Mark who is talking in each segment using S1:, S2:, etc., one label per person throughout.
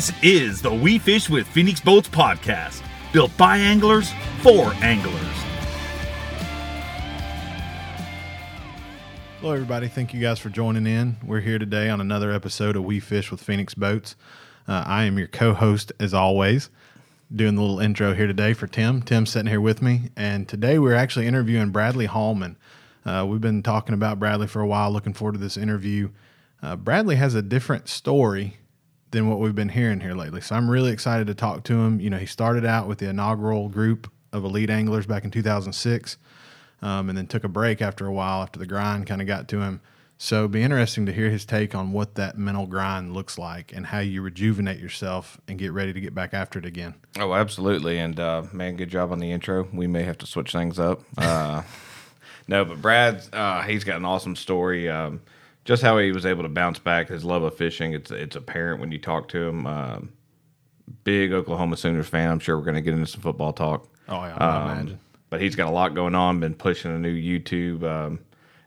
S1: This is the We Fish with Phoenix Boats podcast, built by anglers for anglers.
S2: Hello, everybody. Thank you guys for joining in. We're here today on another episode of We Fish with Phoenix Boats. Uh, I am your co host, as always, doing the little intro here today for Tim. Tim's sitting here with me, and today we're actually interviewing Bradley Hallman. Uh, we've been talking about Bradley for a while, looking forward to this interview. Uh, Bradley has a different story than what we've been hearing here lately. So I'm really excited to talk to him. You know, he started out with the inaugural group of elite anglers back in 2006, um, and then took a break after a while after the grind kind of got to him. So it'd be interesting to hear his take on what that mental grind looks like and how you rejuvenate yourself and get ready to get back after it again.
S3: Oh, absolutely. And uh, man, good job on the intro. We may have to switch things up. Uh, no, but Brad, uh, he's got an awesome story. Um, just how he was able to bounce back, his love of fishing. It's it's apparent when you talk to him. Um, big Oklahoma Sooners fan. I'm sure we're going to get into some football talk.
S2: Oh, yeah, I
S3: Um,
S2: imagine.
S3: But he's got a lot going on. Been pushing a new YouTube, um,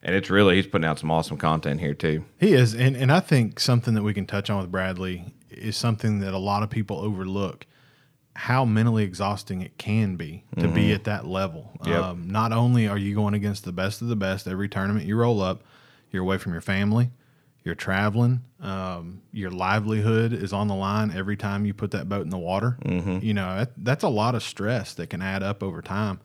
S3: and it's really he's putting out some awesome content here too.
S2: He is, and, and I think something that we can touch on with Bradley is something that a lot of people overlook how mentally exhausting it can be to be at that level.
S3: Yep.
S2: Um, not only are you going against the best of the best every tournament you roll up, you're away from your family, you're traveling, um, your livelihood is on the line every time you put that boat in the water. You know, that, that's a lot of stress that can add up over time.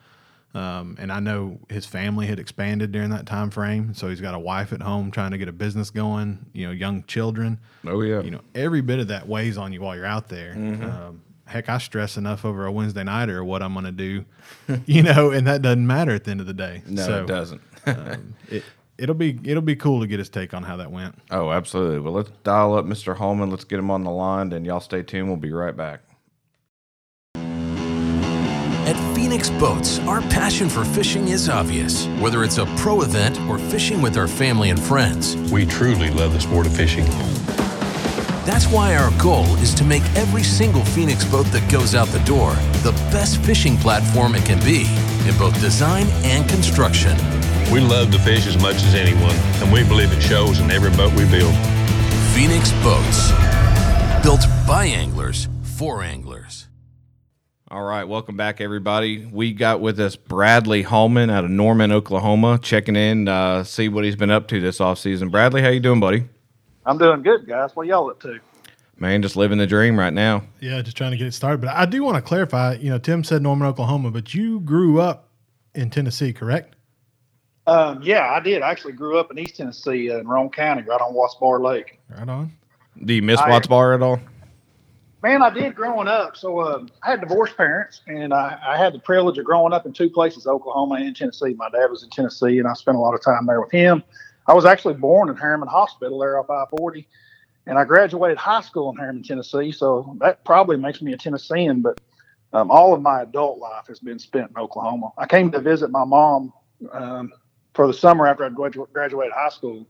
S2: Um, and I know his family had expanded during that time frame, so he's got a wife at home trying to get a business going. You know, young children.
S3: Oh yeah,
S2: You know, every bit of that weighs on you while you're out there. Um, heck, I stress enough over a Wednesday night or what I'm going to do, you know, and that doesn't matter at the end of the day.
S3: no,
S2: so,
S3: it doesn't.
S2: um, it, it'll be it'll be cool to get his take on how that went.
S3: Oh, absolutely. Well, let's dial up Mr. Hallman. Let's get him on the line, and y'all stay tuned. We'll be right back.
S4: At Phoenix Boats, our passion for fishing is obvious. Whether it's a pro event or fishing with our family and friends,
S5: We truly love the sport of fishing.
S4: that's why our goal is to make every single Phoenix boat that goes out the door the best fishing platform it can be in both design and construction.
S5: We love to fish as much as anyone, and we believe it shows in every boat we build.
S4: Phoenix Boats, built by anglers for anglers.
S3: All right, welcome back, everybody. We got with us Bradley Hallman out of Norman, Oklahoma, checking in, uh, see what he's been up to this off season. Bradley, how you doing, buddy?
S6: I'm doing good, guys. What y'all up to?
S3: Man, just living the dream right now.
S2: Yeah, just trying to get it started. But I do want to clarify. You know, Tim said Norman, Oklahoma, but you grew up in Tennessee, correct?
S6: Um, yeah, I did. I actually grew up in East Tennessee uh, in Roane County, right on Watts Bar Lake.
S2: Right on.
S3: Do you miss
S6: I-
S3: Watts Bar at all?
S6: Man, I did growing up. So uh, I had divorced parents, and I, I had the privilege of growing up in two places, Oklahoma and Tennessee. My dad was in Tennessee, and I spent a lot of time there with him. I was actually born in Harriman Hospital there off I-40, and I graduated high school in Harriman, Tennessee. So that probably makes me a Tennessean, but um, all of my adult life has been spent in Oklahoma. I came to visit my mom um, for the summer after I graduated high school,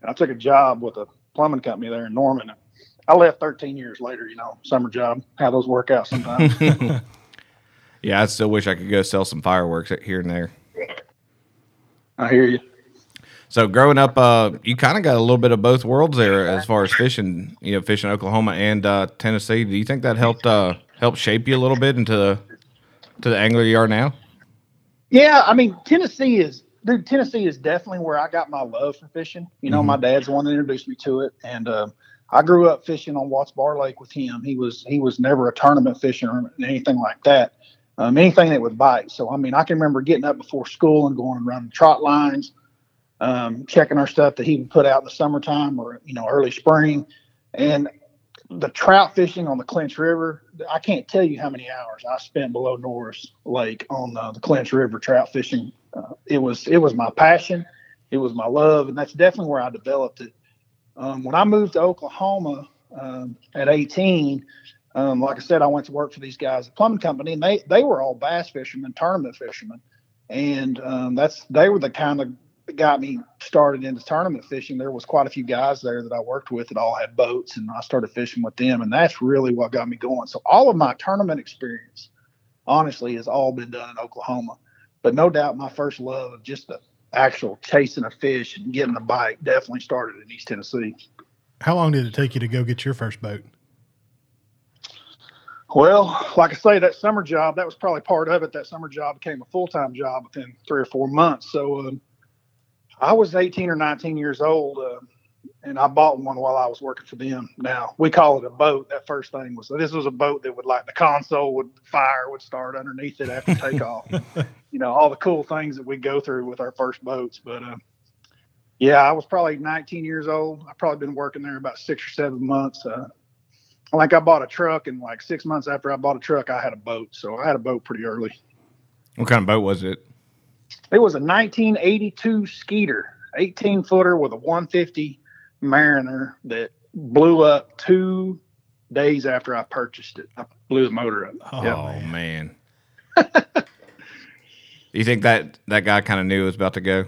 S6: and I took a job with a plumbing company there in Norman. I left 13 years later, you know, summer job, how those work out sometimes.
S3: Yeah, I still wish I could go sell some fireworks here and there.
S6: I hear you.
S3: So growing up, uh, you kind of got a little bit of both worlds there as far as fishing. You know, fishing Oklahoma and uh, Tennessee. Do you think that helped uh, help shape you a little bit into the to the angler you are now?
S6: Yeah, I mean, Tennessee is, dude, Tennessee is definitely where I got my love for fishing. You know, my dad's the one that introduced me to it. And, um, I grew up fishing on Watts Bar Lake with him. He was, he was never a tournament fishing or anything like that. Um, anything that would bite. So, I mean, I can remember getting up before school and going and running trot lines, um, checking our stuff that he would put out in the summertime or, you know, early spring. And the trout fishing on the Clinch River, I can't tell you how many hours I spent below Norris Lake on uh, the Clinch River trout fishing. Uh, it was it was my passion, it was my love, and that's definitely where I developed it. Um, when I moved to Oklahoma um, at 18, um, like I said, I went to work for these guys at plumbing company, and they they were all bass fishermen, tournament fishermen, and um, that's they were the kind of got me started into tournament fishing. There was quite a few guys there that I worked with that all had boats, and I started fishing with them, and that's really what got me going. So all of my tournament experience, honestly, has all been done in Oklahoma. But no doubt, my first love of just the actual chasing a fish and getting a bite definitely started in East Tennessee.
S2: How long did it take you to go get your first boat?
S6: Well, like I say, that summer job, that was probably part of it. That summer job became a full time job within three or four months. So um, I was 18 or 19 years old, uh, and I bought one while I was working for them. Now, we call it a boat. That first thing was this was a boat that would, like, the console would fire would start underneath it after takeoff. you know, all the cool things that we go through with our first boats. But uh, yeah, I was probably 19 years old. I probably been working there about six or seven months. Uh, like I bought a truck, and like six months after I bought a truck, I had a boat. So I had a boat pretty early.
S3: What kind of boat was it?
S6: It was a 1982 Skeeter, 18 footer with a 150 Mariner that blew up two days after I purchased it. I blew the motor up.
S3: Oh
S6: Yep.
S3: man. you think that that guy kind of knew it was about to go?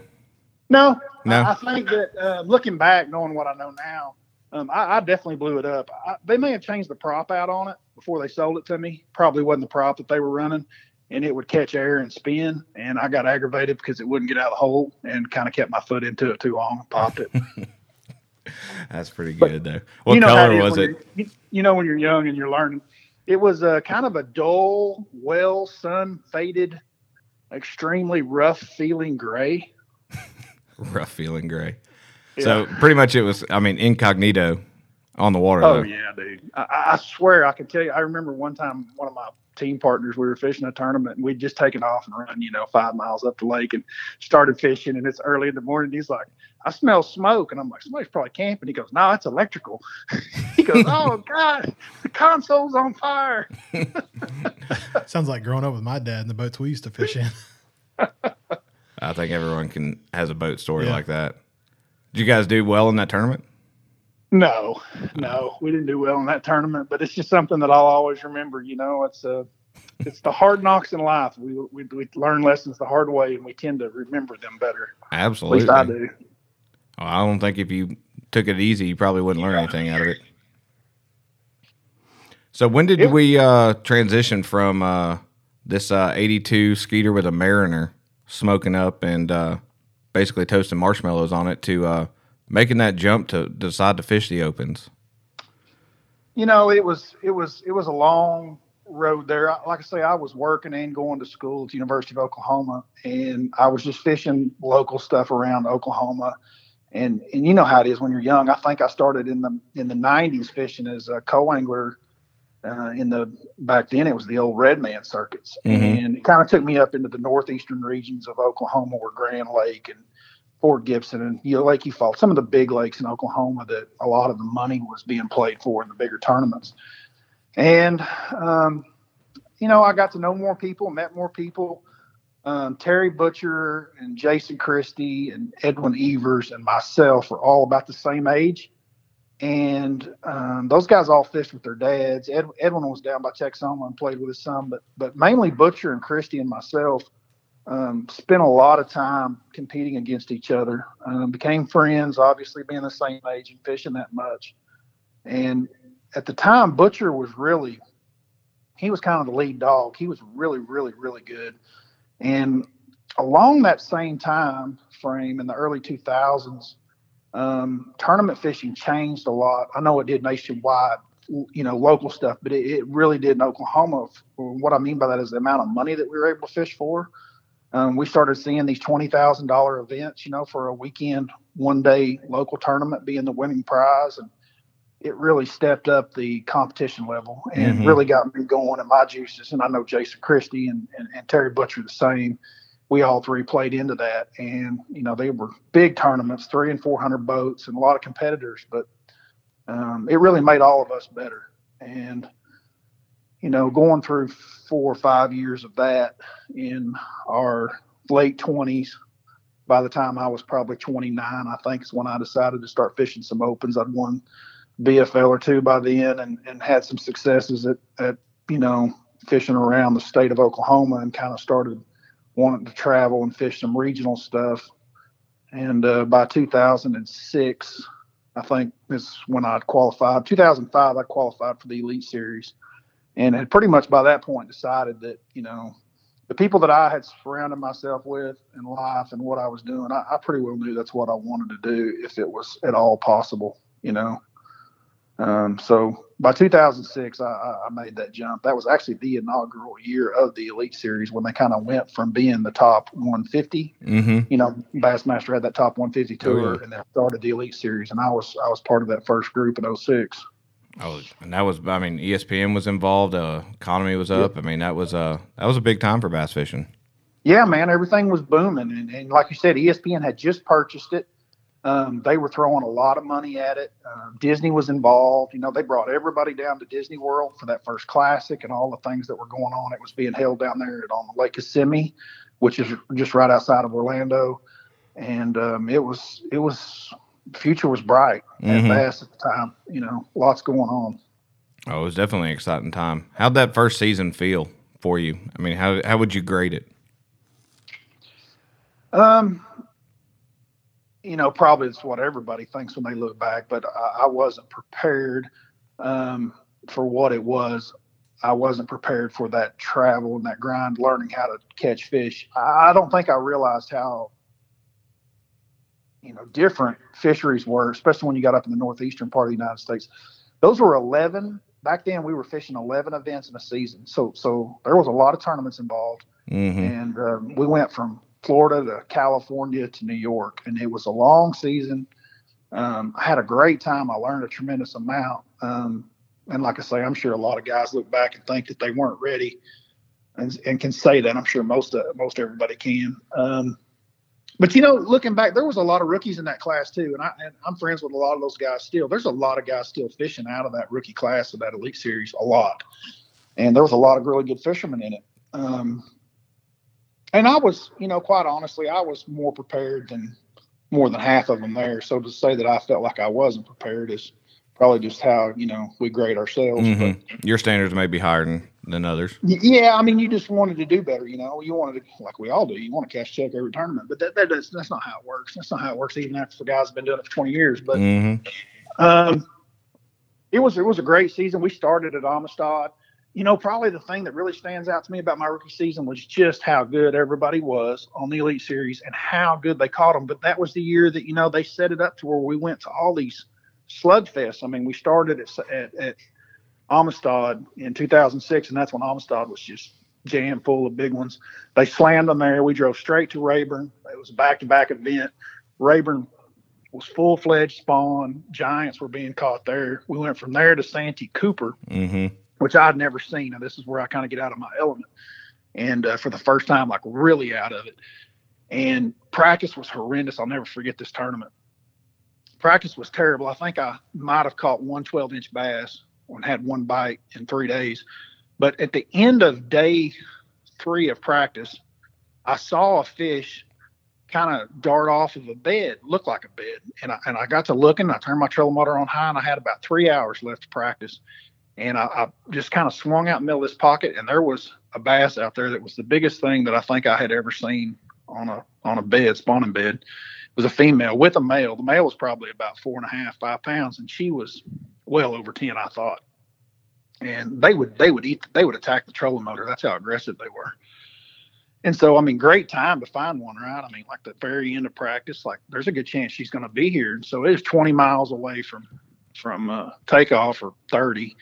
S6: No,
S3: No?
S6: I, I think that uh, looking back, knowing what I know now, um, I, I definitely blew it up. I, they may have changed the prop out on it before they sold it to me. Probably wasn't the prop that they were running, and it would catch air and spin. And I got aggravated because it wouldn't get out of the hole, and kind of kept my foot into it too long and popped it.
S3: That's pretty good though. What
S6: you know
S3: color was it?
S6: You, you know when you're young and you're learning. It was a kind of a dull, well sun faded, extremely rough feeling gray.
S3: Rough feeling gray. So pretty much it was. I mean, incognito on the water.
S6: Oh
S3: though.
S6: yeah, dude. I, I swear I can tell you. I remember one time one of my team partners we were fishing a tournament and we'd just taken off and run, you know, five miles up the lake and started fishing. And it's early in the morning. He's like, "I smell smoke," and I'm like, "Somebody's probably camping." He goes, "No, it's electrical." he goes, "Oh God, the console's on fire."
S2: Sounds like growing up with my dad in the boats we used to fish in.
S3: I think everyone can has a boat story
S2: Yeah.
S3: like that. Did you guys do well in that tournament?
S6: No, no, we didn't do well in that tournament, but it's just something that I'll always remember. You know, it's uh it's the hard knocks in life. We, we we learn lessons the hard way, and we tend to remember them better. At
S3: Absolutely.
S6: least I do.
S3: Well, I don't think if you took it easy, you probably wouldn't learn anything out of it. So when did
S6: Yeah.
S3: we uh, transition from uh, this uh, 82 Skeeter with a Mariner smoking up and uh, basically toasting marshmallows on it to uh, making that jump to decide to fish the opens?
S6: You know, it was it was it was a long road there. Like I say, I was working and going to school at the University of Oklahoma, and I was just fishing local stuff around Oklahoma. And and you know how it is when you're young. I think I started in the in the '90s fishing as a co-angler. Uh, in the back then, it was the old Red Man circuits,
S3: Mhm.
S6: and it kind of took me up into the northeastern regions of Oklahoma, where Grand Lake and Fort Gibson and you know, Lake Eufaula, some of the big lakes in Oklahoma that a lot of the money was being played for in the bigger tournaments. And um, you know, I got to know more people, met more people. Um, Terry Butcher and Jason Christie and Edwin Evers and myself are all about the same age. And um, those guys all fished with their dads. Ed, Edwin was down by Texoma and played with his son, but but mainly Butcher and Christie and myself um, spent a lot of time competing against each other. Um, became friends, obviously being the same age and fishing that much. And at the time, Butcher was really, he was kind of the lead dog. He was really, really, really good. And along that same time frame in the early 2000s, um, tournament fishing changed a lot. I know it did nationwide, you know, local stuff, but it, it really did in Oklahoma. What I mean by that is the amount of money that we were able to fish for. Um, we started seeing these twenty thousand dollar events, you know, for a weekend, one day local tournament being the winning prize, and it really stepped up the competition level and
S3: Mhm.
S6: really got me going in my juices. And I know Jason Christie and, and, and Terry Butcher the same. We all three played into that, and you know they were big tournaments, three and four hundred boats, and a lot of competitors. But um, it really made all of us better. And you know, going through four or five years of that in our late twenties, by the time I was probably 29, I think is when I decided to start fishing some opens. I'd won BFL or two by then and, and had some successes at, at, you know, fishing around the state of Oklahoma and kind of started wanting to travel and fish some regional stuff. And uh, by 2006, I think is when I qualified. 2005, I qualified for the Elite Series and had pretty much by that point decided that, you know, the people that I had surrounded myself with in life and what I was doing, I, I pretty well knew that's what I wanted to do if it was at all possible, you know. Um, so by 2006, I, I made that jump. That was actually the inaugural year of the Elite Series when they kind of went from being the top 150.
S3: Mm-hmm.
S6: You know, Bassmaster had that top 150 tour,
S3: Oh, yeah.
S6: and then started the Elite Series, and I was I was part of that first group in 06.
S3: Oh, and that was I mean ESPN was involved. Uh, economy was up. I mean that was uh that was a big time for bass fishing.
S6: Yeah, man, everything was booming, and, and like you said, ESPN had just purchased it. Um, they were throwing a lot of money at it. Um, Disney was involved. You know, they brought everybody down to Disney World for that first classic and all the things that were going on. It was being held down there at, on Lake Kissimmee, which is just right outside of Orlando, and um, it was it was the future was bright at
S3: Mhm.
S6: Bass at the time. You know, lots going on.
S3: Oh, it was definitely an exciting time. How'd that first season feel for you? I mean, how how would you grade it?
S6: Um, you know, probably it's what everybody thinks when they look back, but I, I wasn't prepared um, for what it was. I wasn't prepared for that travel and that grind, learning how to catch fish. I, I don't think I realized how, you know, different fisheries were, especially when you got up in the northeastern part of the United States. Those were 11. Back then, we were fishing 11 events in a season. So, so there was a lot of tournaments involved
S3: Mm-hmm.
S6: and um, we went from Florida to California to New York, and it was a long season. Um, I had a great time. I learned a tremendous amount, um, and like I say, I'm sure a lot of guys look back and think that they weren't ready, and, and can say that. I'm sure most of, most everybody can. Um, but you know, looking back, there was a lot of rookies in that class too, and, I, and I'm friends with a lot of those guys still. There's a lot of guys still fishing out of that rookie class of that elite series, a lot, and there was a lot of really good fishermen in it. Um, and I was, you know, quite honestly, I was more prepared than more than half of them there. So to say that I felt like I wasn't prepared is probably just how you know we grade ourselves.
S3: hmm Your standards may be higher than, than others.
S6: Yeah, I mean, you just wanted to do better. You know, you wanted to, like we all do, you want to cash check every tournament. But that, that does, that's not how it works. That's not how it works. Even after the guys have been doing it for 20 years. But
S3: Mm-hmm.
S6: um, it was it was a great season. We started at Amistad. You know, probably the thing that really stands out to me about my rookie season was just how good everybody was on the Elite Series and how good they caught them. But that was the year that you know they set it up to where we went to all these slugfests. I mean, we started at at, at Amistad in 2006, and that's when Amistad was just jam full of big ones. They slammed them there. We drove straight to Rayburn. It was a back-to-back event. Rayburn was full fledged spawn. Giants were being caught there. We went from there to Santee Cooper,
S3: Mm-hmm.
S6: which I'd never seen. And this is where I kind of get out of my element. And uh, for the first time, like really out of it. And practice was horrendous. I'll never forget this tournament. Practice was terrible. I think I might have caught one 12 inch bass and had one bite in three days. But at the end of day three of practice, I saw a fish kind of dart off of a bed, looked like a bed. And I, and I got to looking, I turned my trolling motor on high and I had about three hours left to practice. And I, I just kind of swung out in the middle of this pocket and there was a bass out there that was the biggest thing that I think I had ever seen on a, on a bed, spawning bed. It was a female with a male. The male was probably about four and a half, five pounds. And she was well over 10, I thought. And they would, they would eat, they would attack the trolling motor. That's how aggressive they were. And so, I mean, great time to find one, right? I mean, like the very end of practice, like there's a good chance she's going to be here. And so it was 20 miles away from from uh, takeoff or 30,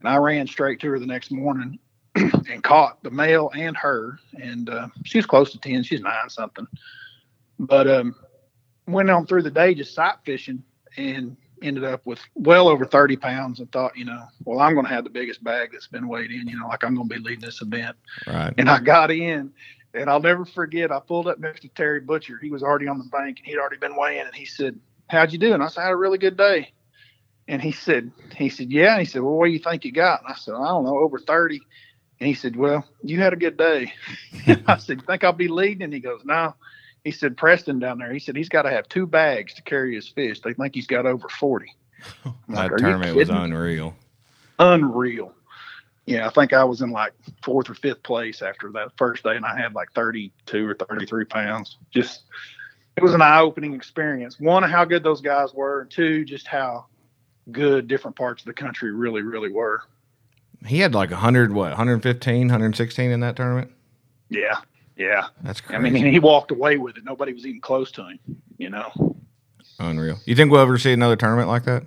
S6: and I ran straight to her the next morning and caught the male and her, and uh, she was close to 10. She's nine something, but um, went on through the day just sight fishing and ended up with well over 30 pounds and thought, you know, well, I'm going to have the biggest bag that's been weighed in, you know, like I'm going to be leading this event.
S3: Right.
S6: And I got in, and I'll never forget. I pulled up next to Terry Butcher. He was already on the bank, and he'd already been weighing. And he said, "How'd you do?" And I said, "I had a really good day." And he said, "He said, yeah." And he said, "Well, what do you think you got?" And I said, "I don't know, over 30. And he said, "Well, you had a good day." I said, "Think I'll be leading?" And he goes, "No." He said, "Preston down there." He said he's got to have two bags to carry his fish. They think he's got over 40. I'm like,
S3: That tournament was unreal.
S6: unreal. Yeah, I think I was in like fourth or fifth place after that first day, and I had like 32 or 33 pounds. Just, it was an eye opening experience. One, how good those guys were, and two, just how good different parts of the country really, really were.
S3: He had like 100, what, 115, 116 in that tournament?
S6: Yeah, yeah.
S3: That's
S6: I mean, he walked away with it. Nobody was even close to him, you know.
S3: Unreal. You think we'll ever see another tournament like that?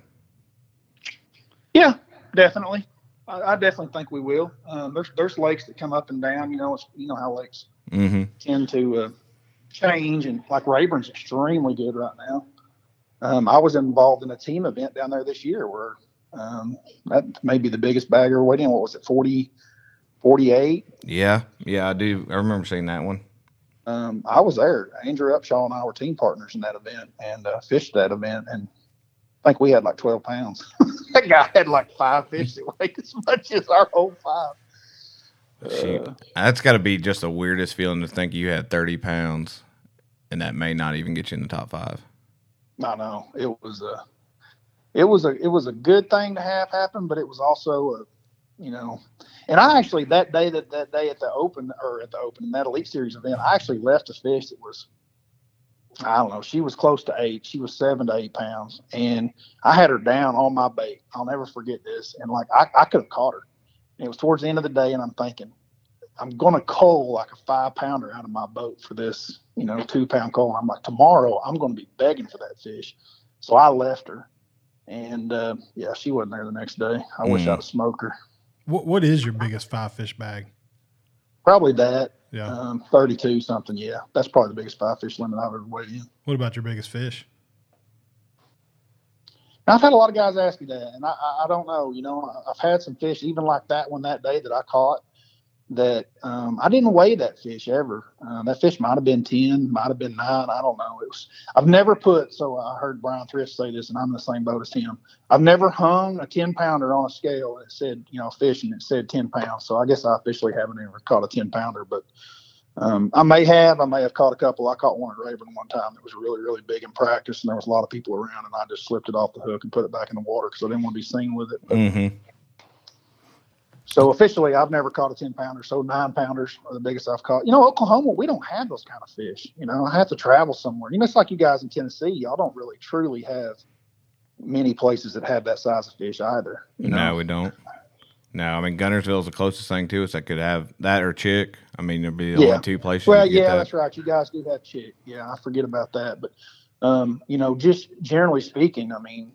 S6: Yeah, definitely. I, I definitely think we will. Um, there's there's lakes that come up and down. You know, it's, you know how lakes
S3: Mm-hmm.
S6: tend to uh, change, and like Rayburn's extremely good right now. Um, I was involved in a team event down there this year where um, that may be the biggest bagger in. What was it, 40, 48?
S3: Yeah, yeah, I do. I remember seeing that one.
S6: Um, I was there. Andrew Upshaw and I were team partners in that event and uh, fished that event, and I think we had like twelve pounds. that guy had like five fish that weighed as much as our whole five.
S3: Shoot. That's got to be just the weirdest feeling to think you had 30 pounds and that may not even get you in the top five.
S6: I know it was a, it was a, it was a good thing to have happen, but it was also a, you know, and I actually that day that that day at the open or at the open that elite series event, I actually left a fish that was, I don't know, she was close to eight, she was seven to eight pounds, and I had her down on my bait. I'll never forget this, and like I, I could have caught her. And it was towards the end of the day, and I'm thinking, I'm gonna cull like a five pounder out of my boat for this, you know, two pound cull. I'm like, tomorrow I'm gonna be begging for that fish. So I left her, and uh, yeah, she wasn't there the next day. I wish
S3: Mm.
S6: I'd have smoked her.
S2: What What is your biggest five fish bag?
S6: Probably that,
S2: Yeah.
S6: um, 32 something. Yeah, that's probably the biggest five fish limit I've ever weighed in.
S2: What about your biggest fish?
S6: I've had a lot of guys ask me that, and I, I, I don't know. You know, I've had some fish even like that one that day that I caught that um, I didn't weigh that fish ever. Uh, that fish might have been ten, might have been nine. I don't know. It was. I've never put. So I heard Brian Thrift say this, and I'm in the same boat as him. I've never hung a ten pounder on a scale it said, you know, fish, and it said ten pounds. So I guess I officially haven't ever caught a ten pounder, but. Um, I may have, I may have caught a couple. I caught one at Rayburn one time that was really, really big in practice, and there was a lot of people around, and I just slipped it off the hook and put it back in the water because I didn't want to be seen with it. But,
S3: Mm-hmm.
S6: So officially, I've never caught a ten pounder. So nine pounders are the biggest I've caught. You know, Oklahoma, we don't have those kind of fish. You know, I have to travel somewhere. You know, it's like you guys in Tennessee. Y'all don't really truly have many places that have that size of fish either. You know?
S3: No, we don't. No, I mean Guntersville is the closest thing to us that could have that or chick. I mean, there'd be the
S6: Yeah.
S3: only two places.
S6: Well,
S3: you could get
S6: yeah,
S3: that.
S6: that's right. You guys do have chick. Yeah, I forget about that. But um, you know, just generally speaking, I mean,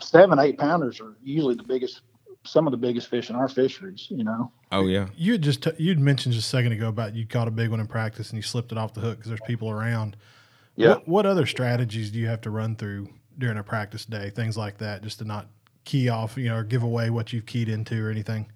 S6: seven, eight pounders are usually the biggest, some of the biggest fish in our fisheries. You know.
S3: Oh yeah,
S2: You had just t- you'd mentioned just a second ago about you caught a big one in practice and you slipped it off the hook because there's people around.
S6: Yeah.
S2: What, what other strategies do you have to run through during a practice day? Things like that, just to not key off, you know, or give away what you've keyed into or anything.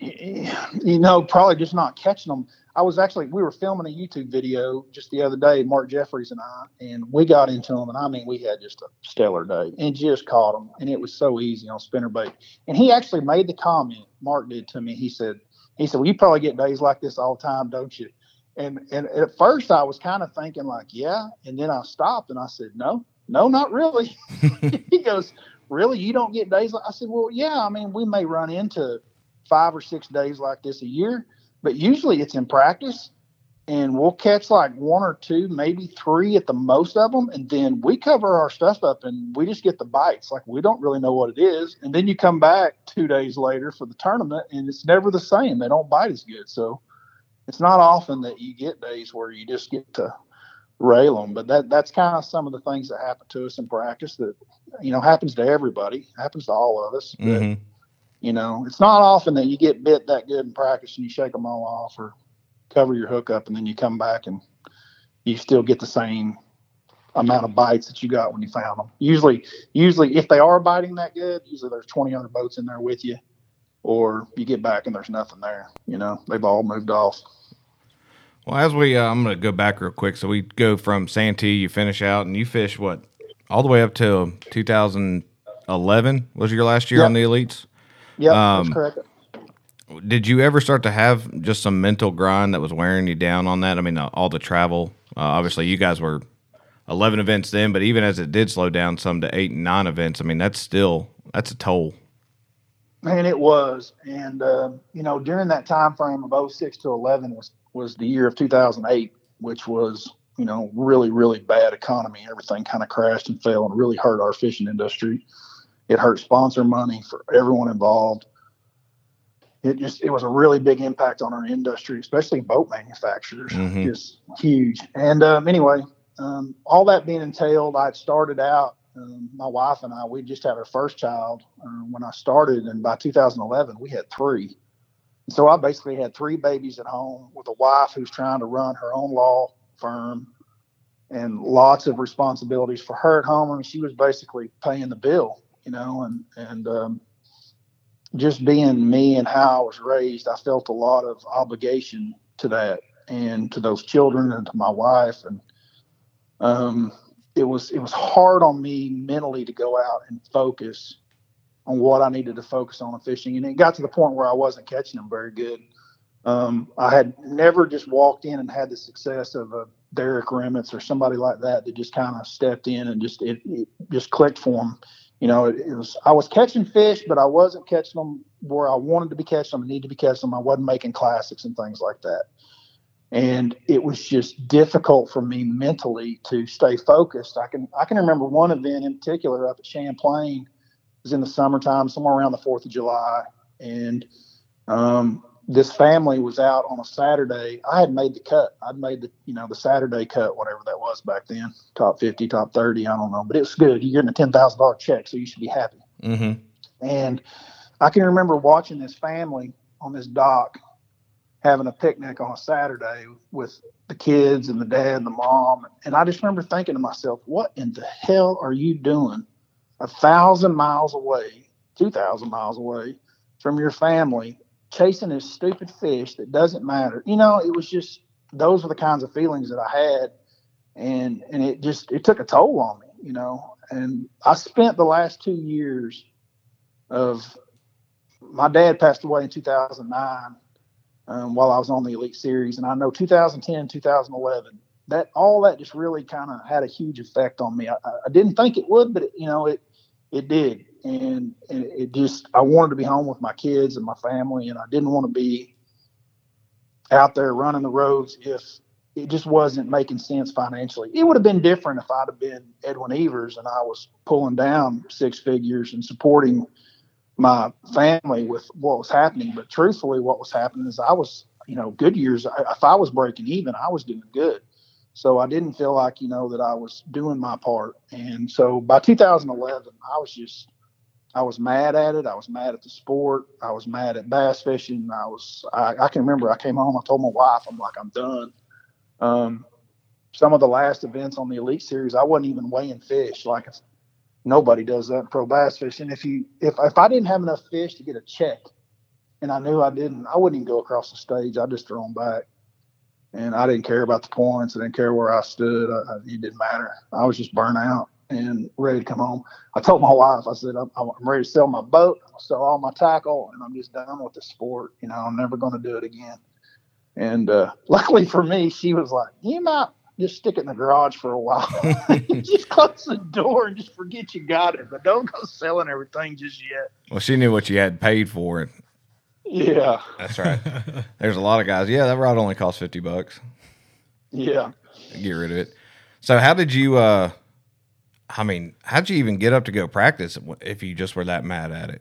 S6: you know, probably just not catching them. I was actually, we were filming a YouTube video just the other day, Mark Jeffries and I, and we got into them. And I mean, we had just a stellar day and just caught them. And it was so easy on spinnerbait. And he actually made the comment, Mark did to me. He said, he said, well, you probably get days like this all the time, don't you? And, and at first I was kind of thinking like, yeah. And then I stopped and I said, no, no, not really. he goes, really? You don't get days like, I said, well, yeah, I mean, we may run into five or six days like this a year, but usually it's in practice and we'll catch like one or two, maybe three at the most of them. And then we cover our stuff up and we just get the bites. Like we don't really know what it is. And then you come back two days later for the tournament and it's never the same. They don't bite as good. So it's not often that you get days where you just get to rail them. But that, that's kind of some of the things that happen to us in practice that, you know, happens to everybody, happens to all of us.
S3: Mhm.
S6: You know, it's not often that you get bit that good in practice and you shake them all off or cover your hook up and then you come back and you still get the same amount of bites that you got when you found them. Usually, usually if they are biting that good, usually there's 20 other boats in there with you, or you get back and there's nothing there. You know, they've all moved off.
S3: Well, as we, uh, I'm going to go back real quick. So we go from Santee, you finish out, and you fish what, all the way up to 2011 was your last year
S6: Yeah.
S3: on the elites.
S6: Yep,
S3: Um,
S6: that's correct.
S3: Did you ever start to have just some mental grind that was wearing you down on that? I mean, uh, all the travel. Uh, obviously, you guys were 11 events then, but even as it did slow down some to eight and nine events, I mean, that's still that's a toll.
S6: And it was, and uh, you know, during that time frame of 06 to 11 was was the year of 2008, which was you know really really bad economy. Everything kind of crashed and fell and really hurt our fishing industry. It hurt sponsor money for everyone involved. It just it was a really big impact on our industry, especially boat manufacturers.
S3: Mhm.
S6: Just huge. And um, anyway, um, all that being entailed, I started out um, my wife and I, we just had our first child uh, when I started, and by 2011 we had three. So I basically had three babies at home with a wife who's trying to run her own law firm and lots of responsibilities for her at home. And she was basically paying the bill, you know, and, and, um, just being me and how I was raised, I felt a lot of obligation to that and to those children and to my wife. And, um, it was, it was hard on me mentally to go out and focus on what I needed to focus on in fishing. And it got to the point where I wasn't catching them very good. Um, I had never just walked in and had the success of a Derek Remitz or somebody like that that just kind of stepped in and just it, it just clicked for them. You know, it, it, was I was catching fish, but I wasn't catching them where I wanted to be catching them, I needed to be catching them. I wasn't making classics and things like that. And it was just difficult for me mentally to stay focused. I can I can remember one event in particular up at Champlain. It was in the summertime, somewhere around the Fourth of July, and um, this family was out on a Saturday. I had made the cut. I'd made the, you know, the Saturday cut, whatever that was back then, top 50, top 30, I don't know, but it was good. You're getting a $10,000 check, so you should be happy.
S3: Mm-hmm.
S6: And I can remember watching this family on this dock having a picnic on a Saturday with the kids and the dad and the mom. And I just remember thinking to myself, what in the hell are you doing a thousand miles away, 2,000 miles away from your family chasing this stupid fish that doesn't matter. You know, it was just those were the kinds of feelings that I had, and and it just it took a toll on me. You know, and I spent the last two years of my dad passed away in 2009 um, while I was on the Elite Series, and I know 2010, 2011. That all that just really kind of had a huge effect on me. I, I didn't think it would, but it, you know it it did and, and it just I wanted to be home with my kids and my family, and I didn't want to be out there running the roads if it just wasn't making sense financially. It would have been different if I'd have been Edwin Evers and I was pulling down six figures and supporting my family with what was happening. But truthfully, what was happening is I was, you know, good years. If I was breaking even, I was doing good. So I didn't feel like, you know, that I was doing my part. And so by 2011, I was just I was mad at it. I was mad at the sport. I was mad at bass fishing. I was, I, I can remember I came home, I told my wife, I'm like, I'm done. Um, some of the last events on the Elite Series, I wasn't even weighing fish. Like nobody does that in pro bass fishing. If you, if, if I didn't have enough fish to get a check and I knew I didn't, I wouldn't even go across the stage. I just throw them back. And I didn't care about the points. I didn't care where I stood. I, it didn't matter. I was just burnt out and ready to come home. I told my wife, I said, I'm, I'm ready to sell my boat, sell all my tackle, and I'm just done with the sport. You know, I'm never going to do it again. And uh, luckily for me, she was like, you might just stick it in the garage for a while. just close the door and just forget you got it, but don't go selling everything just yet.
S3: Well, she knew what you had paid for it.
S6: Yeah.
S3: That's right. There's a lot of guys. Yeah, that rod only cost 50 bucks.
S6: Yeah.
S3: Get rid of it. So how did you uh I mean, how'd you even get up to go practice if you just were that mad at it?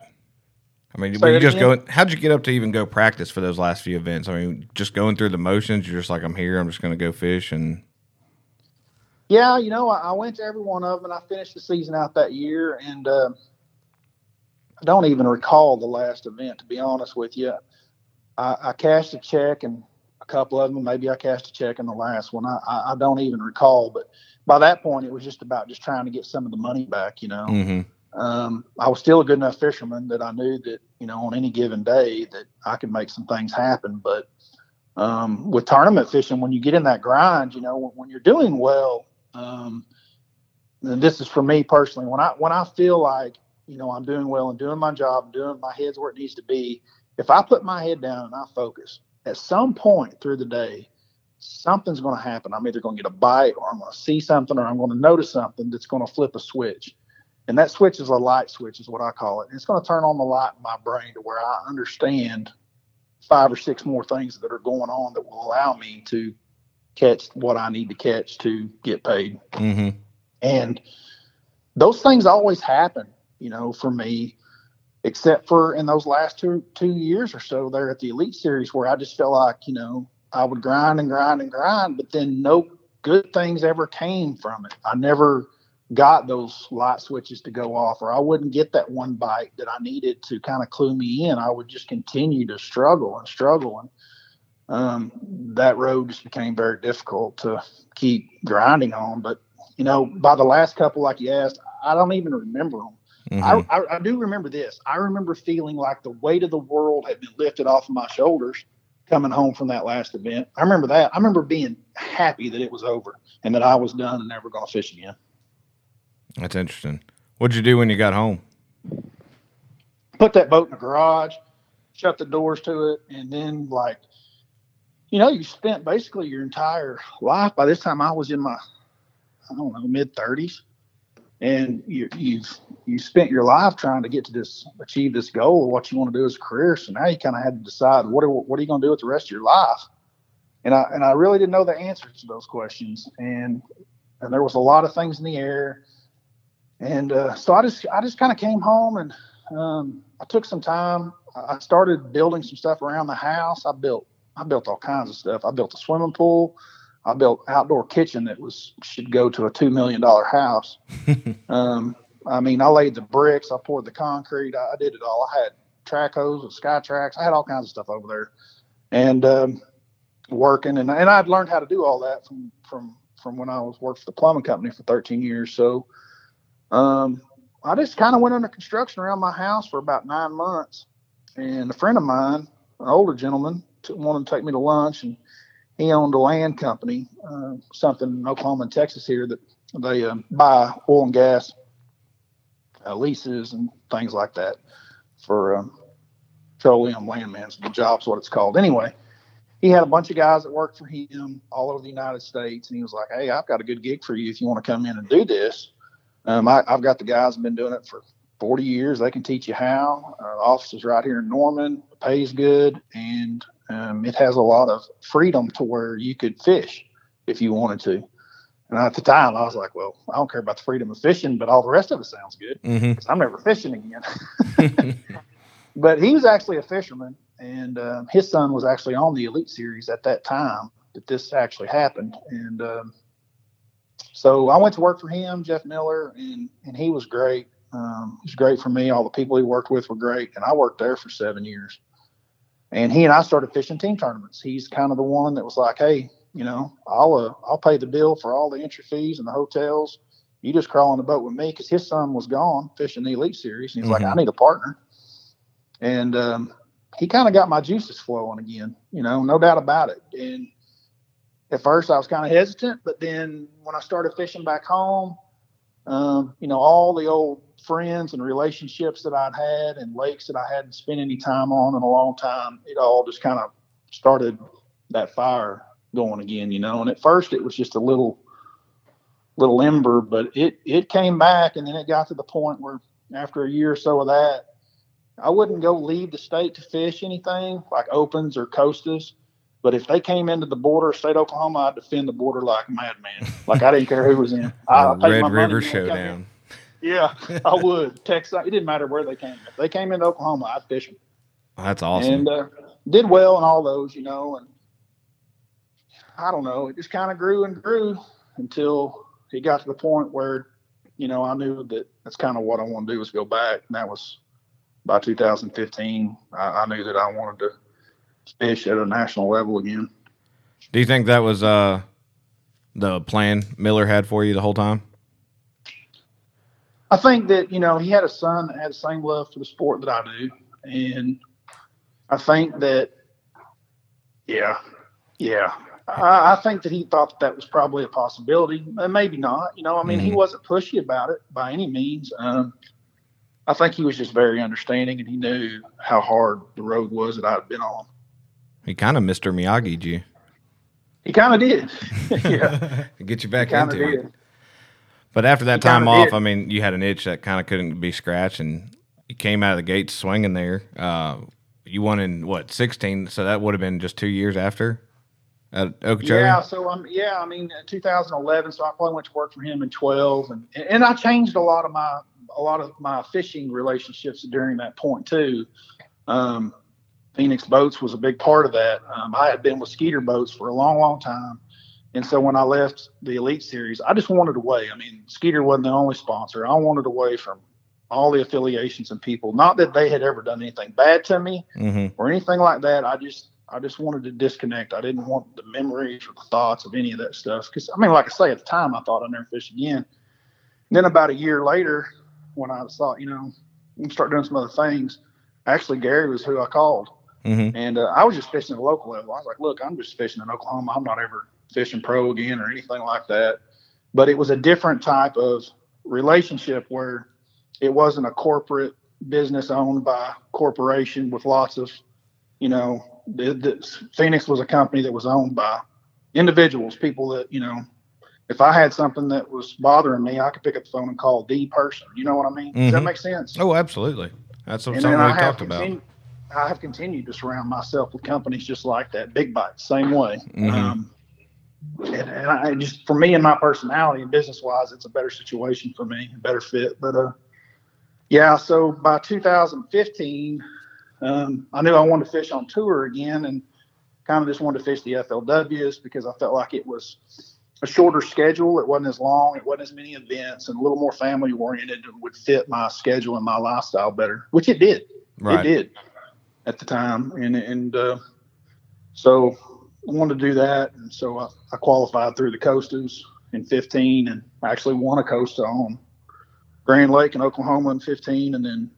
S3: I mean, were you just going? How'd you get up to even go practice for those last few events? I mean, just going through the motions. You're just like, I'm here. I'm just going to go fish and.
S6: Yeah, you know, I, I, went to every one of them, and I finished the season out that year. And uh, I don't even recall the last event, to be honest with you. I, I, cashed a check, and a couple of them, maybe I cashed a check in the last one. I, I don't even recall, but by that point, it was just about just trying to get some of the money back. You know,
S3: mm-hmm.
S6: um, I was still a good enough fisherman that I knew that you know on any given day that I could make some things happen. But um, with tournament fishing, when you get in that grind, you know, when, when you're doing well, um, and this is for me personally, when I when I feel like you know I'm doing well and doing my job, doing my head's where it needs to be. If I put my head down and I focus, at some point through the day, something's going to happen. I'm either going to get a bite or I'm going to see something or I'm going to notice something that's going to flip a switch. And that switch is a light switch, is what I call it. And it's going to turn on the light in my brain to where I understand five or six more things that are going on that will allow me to catch what I need to catch to get paid.
S3: Mm-hmm.
S6: And those things always happen, you know, for me, except for in those last two two years or so there at the Elite Series where I just felt like, you know, I would grind and grind and grind, but then no good things ever came from it. I never got those light switches to go off, or I wouldn't get that one bite that I needed to kind of clue me in. I would just continue to struggle and struggle, and um, that road just became very difficult to keep grinding on. But you know, by the last couple, like you asked, I don't even remember them.
S3: Mhm.
S6: I, I, I do remember this. I remember feeling like the weight of the world had been lifted off of my shoulders coming home from that last event. I remember that. I remember being happy that it was over and that I was done and never going to fish again.
S3: That's interesting. What'd you do when you got home?
S6: Put that boat in the garage, shut the doors to it, and then like, you know, you spent basically your entire life. By this time, I was in my, I don't know, mid thirties, and you, you've you spent your life trying to get to this, achieve this goal of what you want to do as a career. So now you kind of had to decide what are, what are you going to do with the rest of your life. And I and I really didn't know the answers to those questions, and and there was a lot of things in the air. And uh, so I just I just kind of came home and um, I took some time. I started building some stuff around the house. I built I built all kinds of stuff. I built a swimming pool. I built outdoor kitchen that was should go to a two million dollar house. um, I mean, I laid the bricks. I poured the concrete. I, I did it all. I had track hoes with sky tracks. I had all kinds of stuff over there, and um, working. And and I'd learned how to do all that from from from when I was worked for the plumbing company for 13 years. So um, I just kind of went under construction around my house for about nine months. And a friend of mine, an older gentleman, t- wanted to take me to lunch, and he owned a land company, uh, something in Oklahoma and Texas here that they uh, buy oil and gas uh, leases and things like that for um, petroleum land management jobs, what it's called. Anyway, he had a bunch of guys that worked for him all over the United States, and he was like, "Hey, I've got a good gig for you if you want to come in and do this." Um, I, I've got the guys have been doing it for 40 years. They can teach you how. Uh, the office is right here in Norman. Pays good, and um, it has a lot of freedom to where you could fish if you wanted to. And at the time, I was like, "Well, I don't care about the freedom of fishing, but all the rest of it sounds good
S3: Mm-hmm.
S6: I'm never fishing again." but he was actually a fisherman, and um, his son was actually on the Elite Series at that time that this actually happened. And um, so I went to work for him, Jeff Miller, and and he was great. Um, he was great for me. All the people he worked with were great, and I worked there for seven years. And he and I started fishing team tournaments. He's kind of the one that was like, "Hey, you know, I'll uh, I'll pay the bill for all the entry fees and the hotels. You just crawl on the boat with me." Because his son was gone fishing the Elite Series, and he's like, "I need a partner." And um, he kind of got my juices flowing again. You know, no doubt about it. And at first, I was kind of hesitant, but then when I started fishing back home, um, you know, all the old friends and relationships that I'd had and lakes that I hadn't spent any time on in a long time, it all just kind of started that fire going again, you know. And at first, it was just a little, little ember, but it it came back, and then it got to the point where after a year or so of that, I wouldn't go leave the state to fish anything like opens or costas. But if they came into the border of state Oklahoma, I'd defend the border like a madman. Like I didn't care who was in. I,
S3: Red
S6: my
S3: River
S6: when they come in.
S3: Showdown.
S6: Yeah, I would. Texas. It didn't matter where they came. If they came into Oklahoma, I'd fish them.
S3: That's awesome.
S6: And uh, did well in all those, you know. And I don't know. It just kind of grew and grew until it got to the point where, you know, I knew that that's kind of what I wanted to do was go back. And that was by 2015. I, I knew that I wanted to fish at a national level again.
S3: Do you think that was uh, the plan Miller had for you the whole time?
S6: I think that you know he had a son that had the same love for the sport that I do, and I think that, yeah, yeah, I, I think that he thought that, that was probably a possibility, and maybe not. You know, I mean, he
S3: Mhm.
S6: wasn't pushy about it by any means. Um, I think he was just very understanding, and he knew how hard the road was that I'd been on.
S3: He kind of Mr. Miyagi'd you.
S6: He kind of did, yeah,
S3: get you back into it. But after that time off,
S6: did.
S3: I mean, you had an itch that kind of couldn't be scratched, and you came out of the gates swinging there. Uh, you won in what sixteen, so that would have been just two years after at Okeechobee.
S6: Yeah, so um, yeah, I mean, 2011. So I probably went to work for him in 12, and and I changed a lot of my a lot of my fishing relationships during that point too. Um, Phoenix Boats was a big part of that. Um, I had been with Skeeter Boats for a long, long time, And so when I left the Elite Series, I just wanted away. I mean, Skeeter wasn't the only sponsor. I wanted away from all the affiliations and people. Not that they had ever done anything bad to me
S3: Mm-hmm.
S6: or anything like that. I just I just wanted to disconnect. I didn't want the memories or the thoughts of any of that stuff. Because I mean, like I say, at the time, I thought I'd never fish again. then about a year later, when I thought, you know, I'm start doing some other things, actually Gary was who I called,
S3: Mm-hmm.
S6: and uh, I was just fishing at a local level. I was like, look, I'm just fishing in Oklahoma. I'm not ever fishing pro again or anything like that. But it was a different type of relationship where it wasn't a corporate business owned by a corporation with lots of, you know, the, the, Phoenix was a company that was owned by individuals, people that, you know, if I had something that was bothering me, I could pick up the phone and call the person. You know what I mean? Does that
S3: Mhm.
S6: make sense?
S3: Oh, absolutely. That's
S6: And
S3: something we
S6: I
S3: talked about.
S6: I have continued to surround myself with companies just like that, big bites, same way.
S3: Mhm.
S6: Um, and, and I just, for me and my personality and business wise, it's a better situation for me, a better fit. But uh, yeah, so by 2015, um, I knew I wanted to fish on tour again, and kind of just wanted to fish the FLWs because I felt like it was a shorter schedule. It wasn't as long. It wasn't as many events, and a little more family oriented and would fit my schedule and my lifestyle better, which it did.
S3: Right.
S6: It did at the time, and and uh, so wanted to do that, and so I, I qualified through the Costas in 15, and actually won a Costa on Grand Lake in Oklahoma in 15, and then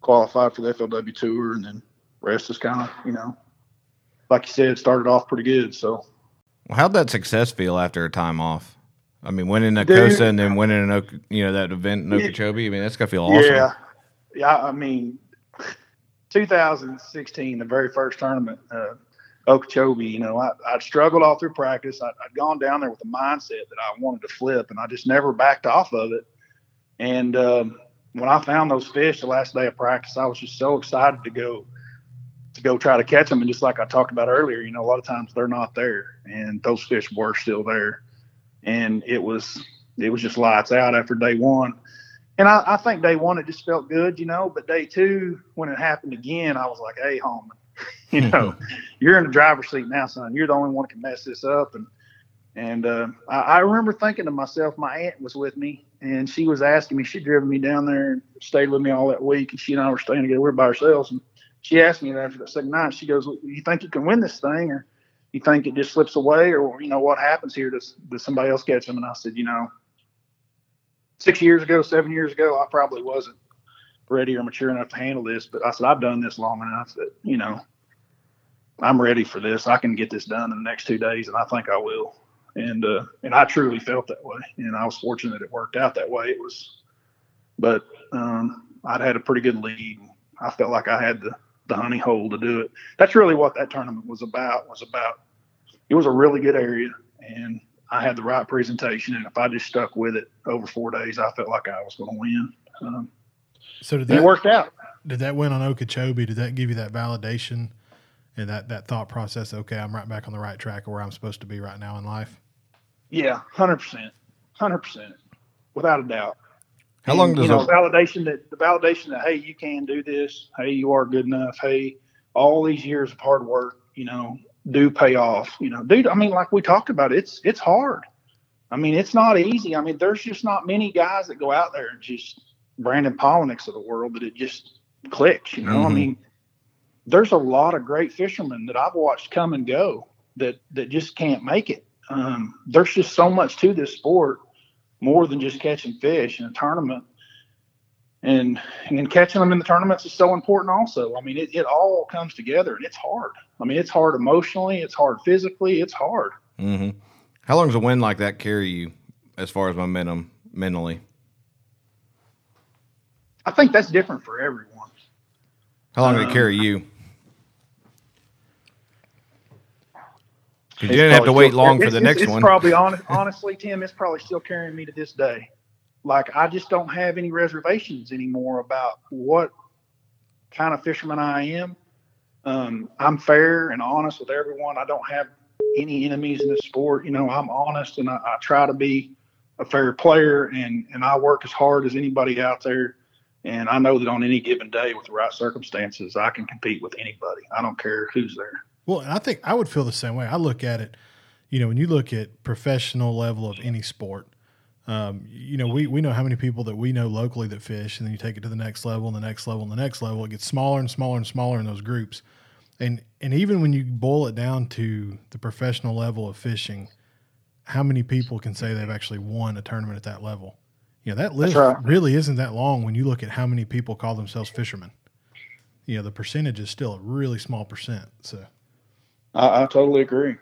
S6: qualified for the FLW Tour, and then rest is kind of you know, like you said, started off pretty good. So
S3: Well, how'd that success feel after a time off? I mean, winning a. Costa and then winning an you know, that event in Okeechobee. I mean, that's gotta feel awesome.
S6: Yeah, yeah. I mean, 2016, the very first tournament, uh, Okeechobee. You know, I, I'd struggled all through practice. I, I'd gone down there with the mindset that I wanted to flip, and I just never backed off of it. And um, when I found those fish the last day of practice, I was just so excited to go to go try to catch them. And just like I talked about earlier, you know, a lot of times they're not there, and those fish were still there. And it was it was just lights out after day one. And I, I think day one it just felt good, you know. But day two, when it happened again, I was like, "Hey, Hallman, you know, you're in the driver's seat now, son. You're the only one that can mess this up." And and uh, I, I remember thinking to myself, my aunt was with me, and she was asking me. She'd driven me down there and stayed with me all that week, and she and I were staying together. We were by ourselves, and she asked me after that second night. She goes, "You think you can win this thing, or you think it just slips away, or you know what happens here? Does does somebody else catch them?" And I said, "You know." Six years ago, seven years ago, I probably wasn't ready or mature enough to handle this. But I said, I've done this long enough that, you know, I'm ready for this. I can get this done in the next two days, and I think I will. And uh, and I truly felt that way, and I was fortunate it worked out that way. It was, but um, I'd had a pretty good lead. I felt like I had the the honey hole to do it. That's really what that tournament was about. Was about. It was a really good area, and I had the right presentation, and if I just stuck with it over four days, I felt like I was going to win. Um,
S2: So did
S6: and it
S2: that
S6: worked out.
S2: did that win on Okeechobee? Did that give you that validation and that that thought process? Okay, I'm right back on the right track of where I'm supposed to be right now in life.
S6: Yeah, hundred percent, hundred percent, without a doubt.
S3: How long
S6: And,
S3: does
S6: you know
S3: a-
S6: validation that the validation that hey, you can do this. Hey, you are good enough. Hey, all these years of hard work, you know, do pay off. You know, dude. I mean, like we talked about, it's it's hard. I mean, it's not easy. I mean, there's just not many guys that go out there and just Brandon Palaniuk's of the world that it just clicks. You know, I
S3: Mhm.
S6: mean, there's a lot of great fishermen that I've watched come and go that that just can't make it. Um, there's just so much to this sport, more than just catching fish in a tournament. And and catching them in the tournaments is so important also. I mean, it, it all comes together and it's hard. I mean, it's hard emotionally, it's hard physically, it's hard.
S3: hmm How long does a win like that carry you as far as momentum mentally?
S6: I think that's different for everyone.
S3: How long did it
S6: Um,
S3: carry you? you didn't have to wait
S6: still-
S3: long for the
S6: it's-
S3: next
S6: it's
S3: one.
S6: Probably honest, honestly, Tim, it's probably still carrying me to this day. Like I just don't have any reservations anymore about what kind of fisherman I am. Um, I'm fair and honest with everyone. I don't have any enemies in this sport. You know, I'm honest and I, I try to be a fair player and and I work as hard as anybody out there. And I know that on any given day, with the right circumstances, I can compete with anybody. I don't care who's there.
S2: Well, and I think I would feel the same way. I look at it, you know, when you look at professional level of any sport, um, you know, we, we know how many people that we know locally that fish, and then you take it to the next level and the next level and the next level. It gets smaller and smaller and smaller in those groups. And and even when you boil it down to the professional level of fishing, how many people can say they've actually won a tournament at that level? You know, that list
S6: right.
S2: really isn't that long when you look at how many people call themselves fishermen. You know, the percentage is still a really small percent. So
S6: I, I totally agree.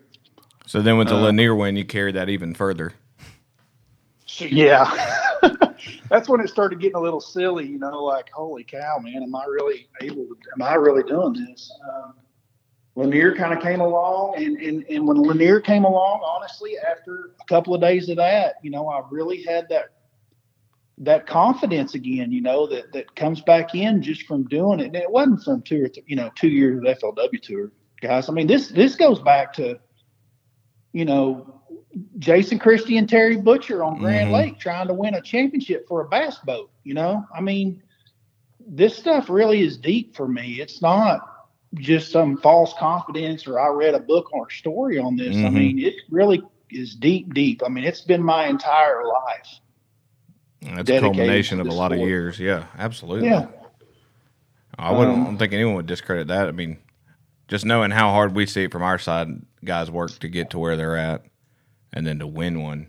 S3: So then with the
S6: Uh,
S3: Lanier win, you carried that even further.
S6: Yeah. That's when it started getting a little silly, you know, like, holy cow, man, am I really able to, am I really doing this? Um, Lanier kind of came along, and, and, and when Lanier came along, honestly, after a couple of days of that, you know, I really had that that confidence again, you know, that that comes back in just from doing it. And it wasn't from two or th- you know two years of FLW tour, guys. I mean, this this goes back to, you know, Jason Christie and Terry Butcher on Grand
S3: Mhm.
S6: Lake trying to win a championship for a bass boat. You know, I mean, this stuff really is deep for me. It's not just some false confidence or I read a book or a story on this. I
S3: Mhm.
S6: mean, it really is deep, deep. I mean, it's been my entire life.
S3: That's a culmination of a
S6: the
S3: lot of years. Yeah, absolutely.
S6: Yeah.
S3: I wouldn't
S6: Um,
S3: I don't think anyone would discredit that. I mean, just knowing how hard we see it from our side, guys work to get to where they're at, and then to win one.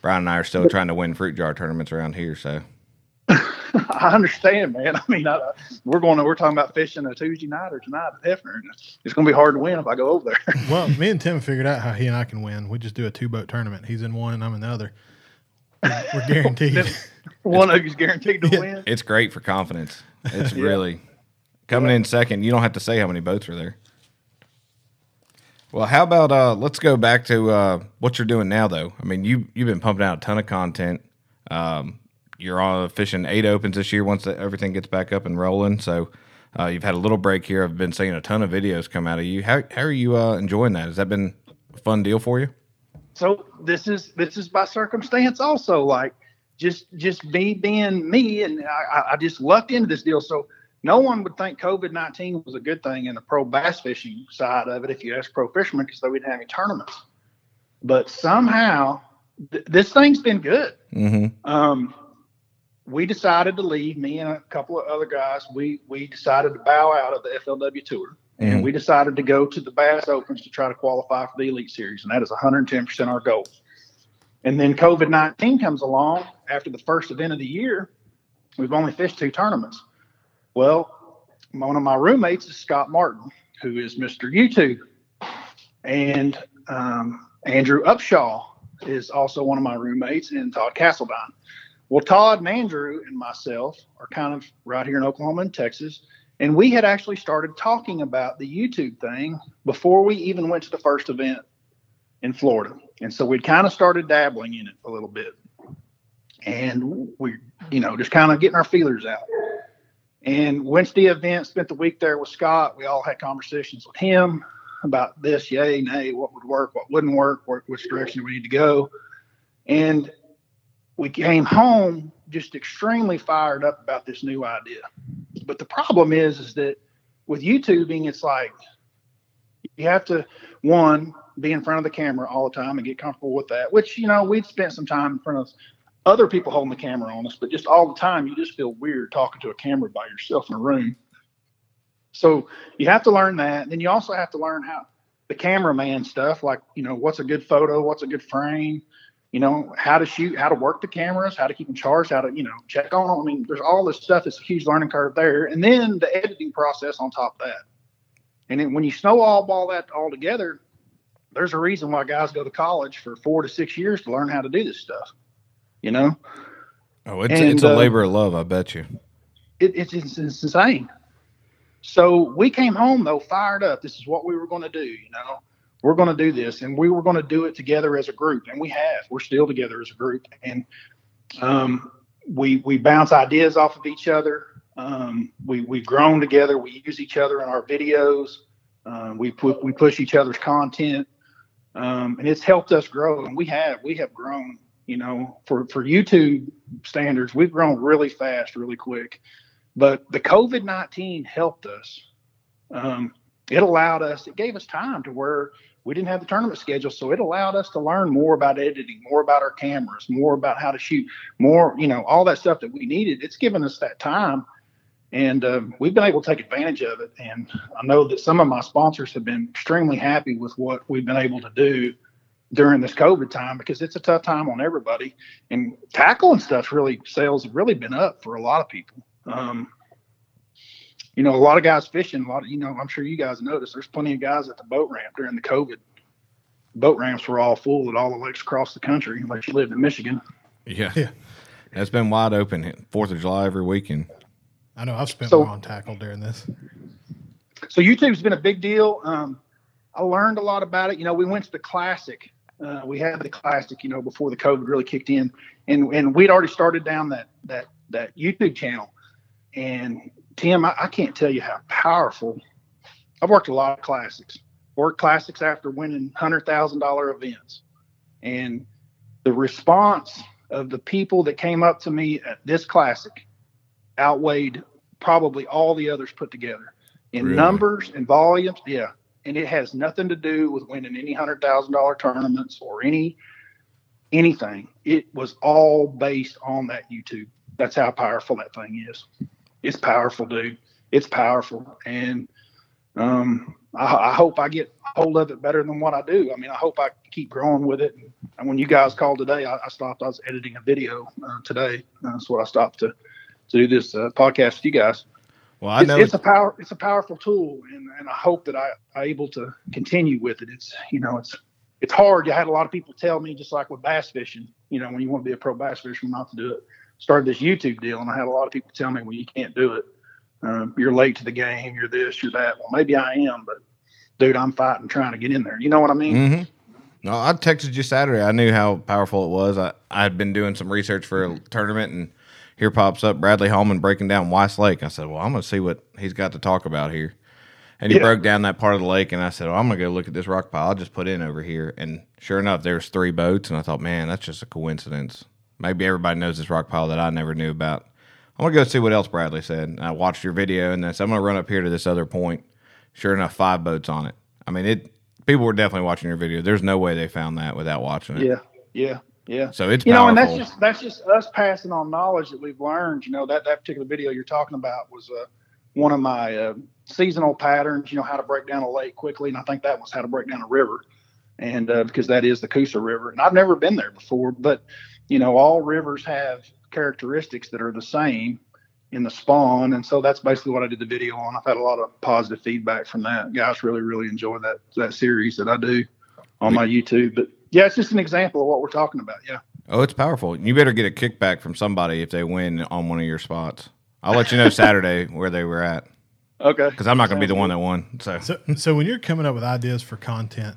S3: Brian and I are still trying to win fruit jar tournaments around here. So
S6: I understand, man. I mean, I, we're going to, we're talking about fishing a Tuesday night or tonight at Hefner. And it's going to be hard to win if I go over there.
S2: Well, me and Tim figured out how he and I can win. We just do a two boat tournament. He's in one and I'm in the other. We're guaranteed.
S6: One of you's guaranteed to win.
S3: it's great for confidence. It's really coming in second. You don't have to say how many boats are there. Well, how about uh, let's go back to uh, what you're doing now, though. I mean, you you've been pumping out a ton of content. Um, you're on fishing eight opens this year once that everything gets back up and rolling. So uh, you've had a little break here. I've been seeing a ton of videos come out of you. How how are you uh, enjoying that? Has that been a fun deal for you?
S6: So this is this is by circumstance also. Like just just me being me, and I, I- just lucked into this deal. So no one would think COVID nineteen was a good thing in the pro bass fishing side of it if you ask pro fishermen because they wouldn't have any tournaments. But somehow th- this thing's been good.
S3: Mm-hmm.
S6: um, we decided to leave. Me and a couple of other guys. We we decided to bow out of the FLW tour, and
S3: Mhm.
S6: we decided to go to the Bass Opens to try to qualify for the Elite Series, and that is 110 percent our goal. And then COVID 19 comes along after the first event of the year. We've only fished two tournaments. Well, one of my roommates is Scott Martin, who is Mr. YouTube, and um, Andrew Upshaw is also one of my roommates, and Todd Castledine. Well, Todd and Andrew and myself are kind of right here in Oklahoma and Texas. And we had actually started talking about the YouTube thing before we even went to the first event in Florida. And so we'd kind of started dabbling in it a little bit. And we, you know, just kind of getting our feelers out. And went to the event, spent the week there with Scott. We all had conversations with him about this, yay, nay, what would work, what wouldn't work, which direction we need to go. And we came home just extremely fired up about this new idea. But the problem is, is that with YouTubing, it's like you have to one be in front of the camera all the time and get comfortable with that. Which you know we've spent some time in front of other people holding the camera on us, but just all the time you just feel weird talking to a camera by yourself in a room. So you have to learn that. And then you also have to learn how the cameraman stuff, like you know what's a good photo, what's a good frame you know, how to shoot, how to work the cameras, how to keep them charged, how to, you know, check on them. I mean, there's all this stuff. It's a huge learning curve there. And then the editing process on top of that. And then when you snowball all that all together, there's a reason why guys go to college for four to six years to learn how to do this stuff. You know,
S3: Oh, it's
S6: And,
S3: it's a
S6: uh,
S3: labor of love, I bet you.
S6: it, it's, it's, it's insane. So we came home though, fired up. This is what we were going to do. You know, we're going to do this, and we were going to do it together as a group, and we have. We're still together as a group, and um, we we bounce ideas off of each other. Um, we we've grown together. We use each other in our videos. Um, we put we push each other's content, um, and it's helped us grow. And we have we have grown. You know, for for YouTube standards, we've grown really fast, really quick. But the COVID nineteen helped us. Um, it allowed us. It gave us time to where we didn't have the tournament schedule, so it allowed us to learn more about editing, more about our cameras, more about how to shoot, more you know all that stuff that we needed. It's given us that time, and uh, we've been able to take advantage of it. And I know that some of my sponsors have been extremely happy with what we've been able to do during this COVID time because it's a tough time on everybody. And tackle and stuff really sales have really been up for a lot of people. Um, you know, a lot of guys fishing. A lot of, you know, I'm sure you guys noticed. There's plenty of guys at the boat ramp during the COVID. Boat ramps were all full at all the lakes across the country, unless you lived in Michigan.
S3: Yeah.
S2: Yeah.
S3: It's been wide open Fourth of July every weekend.
S2: I know I've spent
S6: So-
S2: more on tackle during this.
S6: So YouTube's been a big deal. Um, I learned a lot about it. You know, we went to the classic. Uh, we had the classic, you know, before the COVID really kicked in, and and we'd already started down that that that YouTube channel. And Tim, I, I can't tell you how powerful. I've worked a lot of classics. Worked classics after winning hundred thousand dollar events, and the response of the people that came up to me at this classic outweighed probably all the others put together in
S3: Really?
S6: numbers and volumes. Yeah, and it has nothing to do with winning any hundred thousand dollar tournaments or any anything. It was all based on that YouTube. That's how powerful that thing is. It's powerful, dude. It's powerful, and um, I, I hope I get hold of it better than what I do. I mean, I hope I keep growing with it. And when you guys called today, I, I stopped. I was editing a video uh, today. That's what I stopped to to do this uh, podcast with you guys
S3: Well, I
S6: it's,
S3: know
S6: it's a power it's a powerful tool and, and I hope that I I'm able to continue with it. It's you know it's it's hard. I had a lot of people tell me just like with bass fishing, you know, when you want to be a pro bass fisherman, not to do it. Started this YouTube deal, and I had a lot of people tell me, "Well, you can't do it. Um, you're late to the game. You're this. You're that." Well, maybe I am, but dude, I'm fighting trying to get in there. You know what I mean?
S3: hmm No, I texted you Saturday. I knew how powerful it was. I, I had been doing some research for a tournament, and here pops up Bradley Hallman breaking down Weiss Lake. I said, "Well, I'm going to see what he's got to talk about here." And he
S6: Yeah.
S3: broke down that part of the lake, and I said, "Well, I'm going to go look at this rock pile. I'll just put in over here." And sure enough, there's three boats, and I thought, "Man, that's just a coincidence. Maybe everybody knows this rock pile that I never knew about." I'm gonna go see what else Bradley said. And I watched your video, and then so I'm gonna run up here to this other point. Sure enough, five boats on it. I mean, it. People were definitely watching your video. There's no way they found that without watching it.
S6: Yeah, yeah, yeah.
S3: So it's
S6: you know, and that's just that's just us passing on knowledge that we've learned. You know, that that particular video you're talking about was uh, one of my uh, seasonal patterns. You know, how to break down a lake quickly, and I think that was how to break down a river, and uh, because that is the Coosa River, and I've never been there before, but you know, all rivers have characteristics that are the same in the spawn, and so that's basically what I did the video on. I've had a lot of positive feedback from that. Guys really, really enjoy that that series that I do on my YouTube. But yeah, it's just an example of what we're talking about. Yeah.
S3: oh, it's powerful. You better get a kickback from somebody if they win on one of your spots. I'll let you know Saturday where they were at
S6: Okay.
S3: because I'm not gonna be the one that won. So
S2: So, so when you're coming up with ideas for content,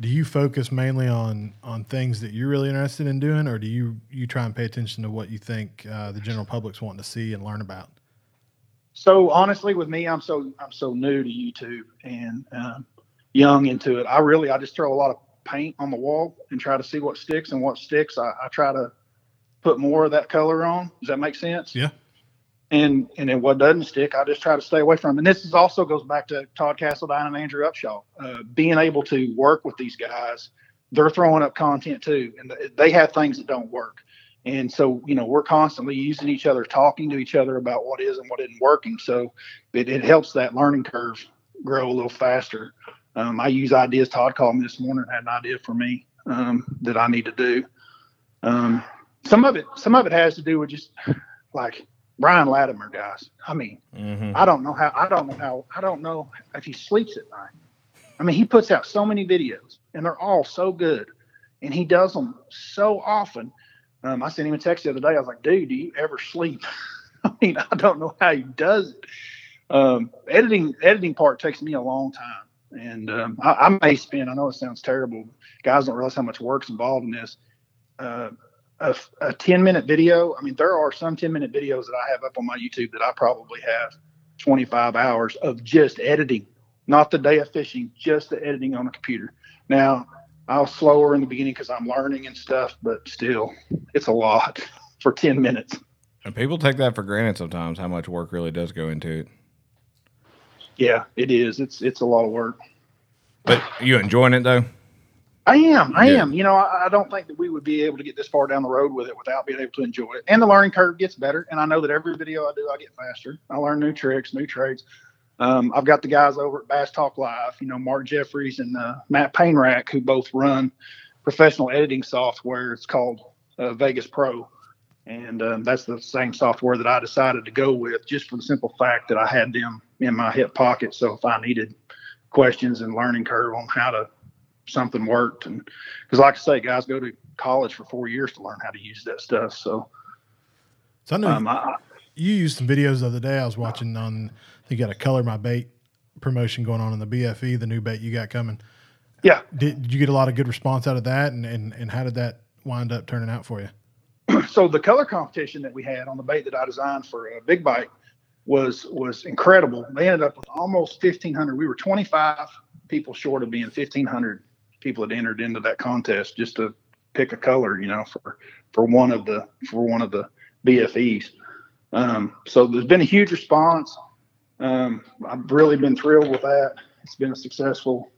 S2: do you focus mainly on on things that you're really interested in doing, or do you you try and pay attention to what you think uh, the general public's wanting to see and learn about?
S6: So honestly, with me, I'm so I'm so new to YouTube and um, young into it. I really I just throw a lot of paint on the wall and try to see what sticks and what sticks. I, I try to put more of that color on. Does that make sense?
S2: Yeah.
S6: And and then what doesn't stick, I just try to stay away from. And this is also goes back to Todd Castledine and Andrew Upshaw. Uh, being able to work with these guys, they're throwing up content too, and they have things that don't work. And so, you know, we're constantly using each other, talking to each other about what is and what isn't working. So it, it helps that learning curve grow a little faster. Um, I use ideas. Todd called me this morning, had an idea for me um, that I need to do. Um, some of it, some of it has to do with just like Brian Latimer, guys. I mean,
S3: mhm.
S6: I don't know how. I don't know how. I don't know if he sleeps at night. I mean, he puts out so many videos, and they're all so good, and he does them so often. Um, I sent him a text the other day. I was like, "Dude, do you ever sleep?" I mean, I don't know how he does it. Um, editing, editing part takes me a long time, and um, I, I may spend. I know it sounds terrible. Guys don't realize how much work's involved in this. Uh, a, a 10 minute video. I mean, there are some 10 minute videos that I have up on my YouTube that I probably have 25 hours of just editing, not the day of fishing, just the editing on the computer. Now, I was slower in the beginning because I'm learning and stuff, but still, it's a lot for 10 minutes.
S3: And people take that for granted sometimes. How much work really does go into it.
S6: Yeah, it is. It's it's a lot of work.
S3: But you enjoying it though?
S6: I am. I
S3: Yeah.
S6: am. You know, I, I don't think that we would be able to get this far down the road with it without being able to enjoy it. And the learning curve gets better. And I know that every video I do, I get faster. I learn new tricks, new trades. Um, I've got the guys over at Bass Talk Live, you know, Mark Jeffries and uh, Matt Pangrac, who both run professional editing software. It's called uh, Vegas Pro. And um, that's the same software that I decided to go with just for the simple fact that I had them in my hip pocket. So if I needed questions and learning curve on how to something worked and because like i say guys go to college for four years to learn how to use that stuff so
S2: So I know
S6: um, I,
S2: you used some videos the other day. I was watching on. You got a color my bait promotion going on in the BFE, the new bait you got coming.
S6: yeah
S2: Did, did you get a lot of good response out of that? And, and and how did that wind up turning out for you?
S6: so the color competition that we had on the bait that i designed for a big bite was was incredible they ended up with almost 1500 we were 25 people short of being 1500 people that entered into that contest just to pick a color you know for for one of the for one of the bfes um, so there's been a huge response um, i've really been thrilled with that it's been a successful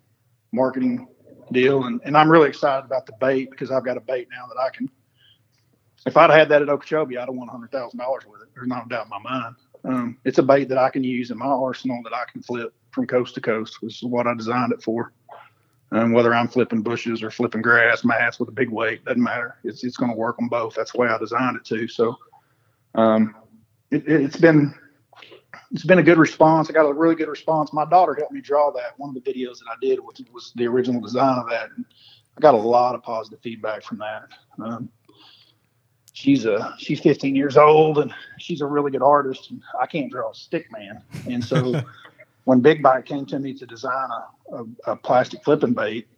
S6: marketing deal and, and i'm really excited about the bait because i've got a bait now that i can if I'd had that at Okeechobee, I'd have won hundred thousand dollars with it. There's not a doubt in my mind. Um, it's a bait that I can use in my arsenal that I can flip from coast to coast. Which is what I designed it for. Um, whether I'm flipping bushes or flipping grass mats with a big weight, doesn't matter. It's it's going to work on both. That's the way I designed it to. So, um, it, it's been it's been a good response. I got a really good response. My daughter helped me draw that. One of the videos that I did was, was the original design of that. And I got a lot of positive feedback from that. Um, she's a she's 15 years old and she's a really good artist and I can't draw a stick man. And so when Big Bite came to me to design a, a, a plastic flipping bait,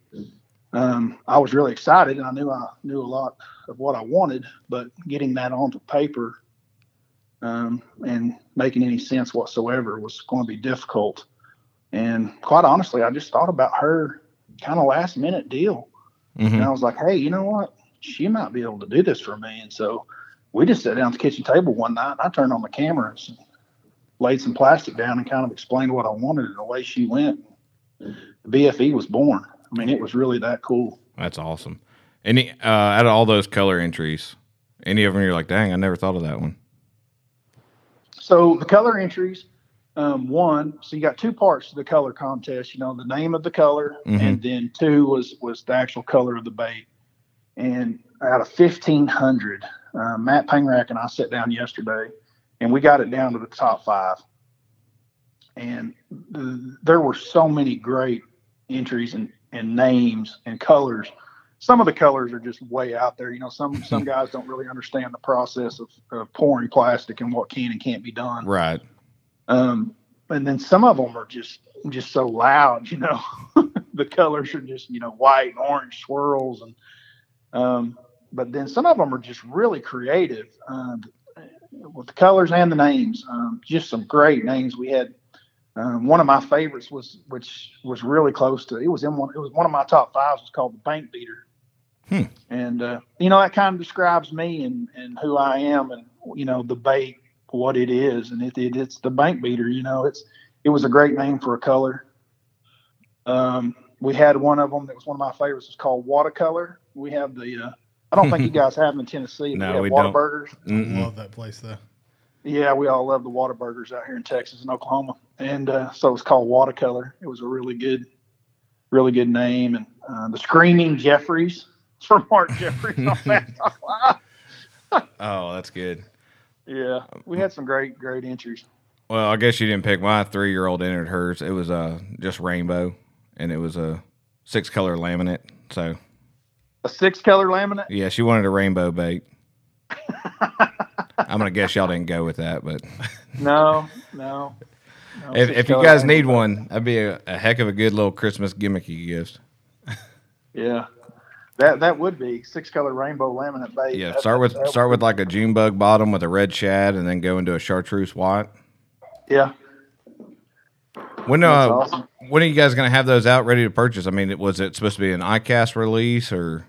S6: um, I was really excited and I knew I knew a lot of what I wanted, but getting that onto paper um, and making any sense whatsoever was going to be difficult. And quite honestly, I just thought about her kind of last minute deal. And I was like, hey, you know what? She might be able to do this for me. And so we just sat down at the kitchen table one night and I turned on the cameras and laid some plastic down and kind of explained what I wanted and away she went. The BFE was born. I mean, it was really that cool.
S3: That's awesome. Any uh, out of all those color entries, any of them you're like, dang, I never thought of that one.
S6: So the color entries, um, one, so you got two parts to the color contest. You know, the name of the color,
S3: Mhm.
S6: and then two was was the actual color of the bait. And out of fifteen hundred, uh, Matt Pangrac and I sat down yesterday, and we got it down to the top five. And th- there were so many great entries and, and names and colors. Some of the colors are just way out there. You know, some some guys don't really understand the process of, of pouring plastic and what can and can't be done.
S3: Right.
S6: Um, and then some of them are just just so loud, you know. the colors are just you know white and orange swirls, and um, but then some of them are just really creative um, with the colors and the names. Um, just some great names. We had um, one of my favorites was which was really close to it was in one. It was one of my top fives. was called the Bank Beater.
S3: Hmm.
S6: And uh, you know that kind of describes me and, and who I am and you know the bait what it is, and it, it it's the bank beater. You know, it's it was a great name for a color. Um, we had one of them that was one of my favorites. It's called watercolor. We have the. Uh, I don't think you guys have them in Tennessee.
S3: No,
S6: we have
S3: we
S6: water
S3: don't.
S6: burgers.
S3: Mm-mm.
S2: Love that place though.
S6: Yeah, we all love the Whataburgers out here in Texas and Oklahoma, and uh, so it's called watercolor. It was a really good, really good name, and uh, the Screaming Jeffries from Mark Jeffries on Bass Talk
S3: Oh, that's good.
S6: Yeah, we had some great, great entries.
S3: Well, I guess you didn't pick my three year old entered hers. It was uh just rainbow, and it was a six color laminate. So
S6: A six color laminate.
S3: yeah, she wanted a rainbow bait. I'm gonna guess y'all didn't go with that, but
S6: No, no. no
S3: if, if you guys need one, that'd be a, a heck of a good little Christmas gimmicky gift.
S6: yeah, that that would be six color rainbow laminate bait.
S3: Yeah,
S6: That-
S3: start with
S6: that-
S3: start with like a June bug bottom with a red shad, and then go into a chartreuse white.
S6: Yeah,
S3: When uh,
S6: awesome.
S3: when are you guys gonna have those out ready to purchase? I mean, it was it supposed to be an ICAST release or?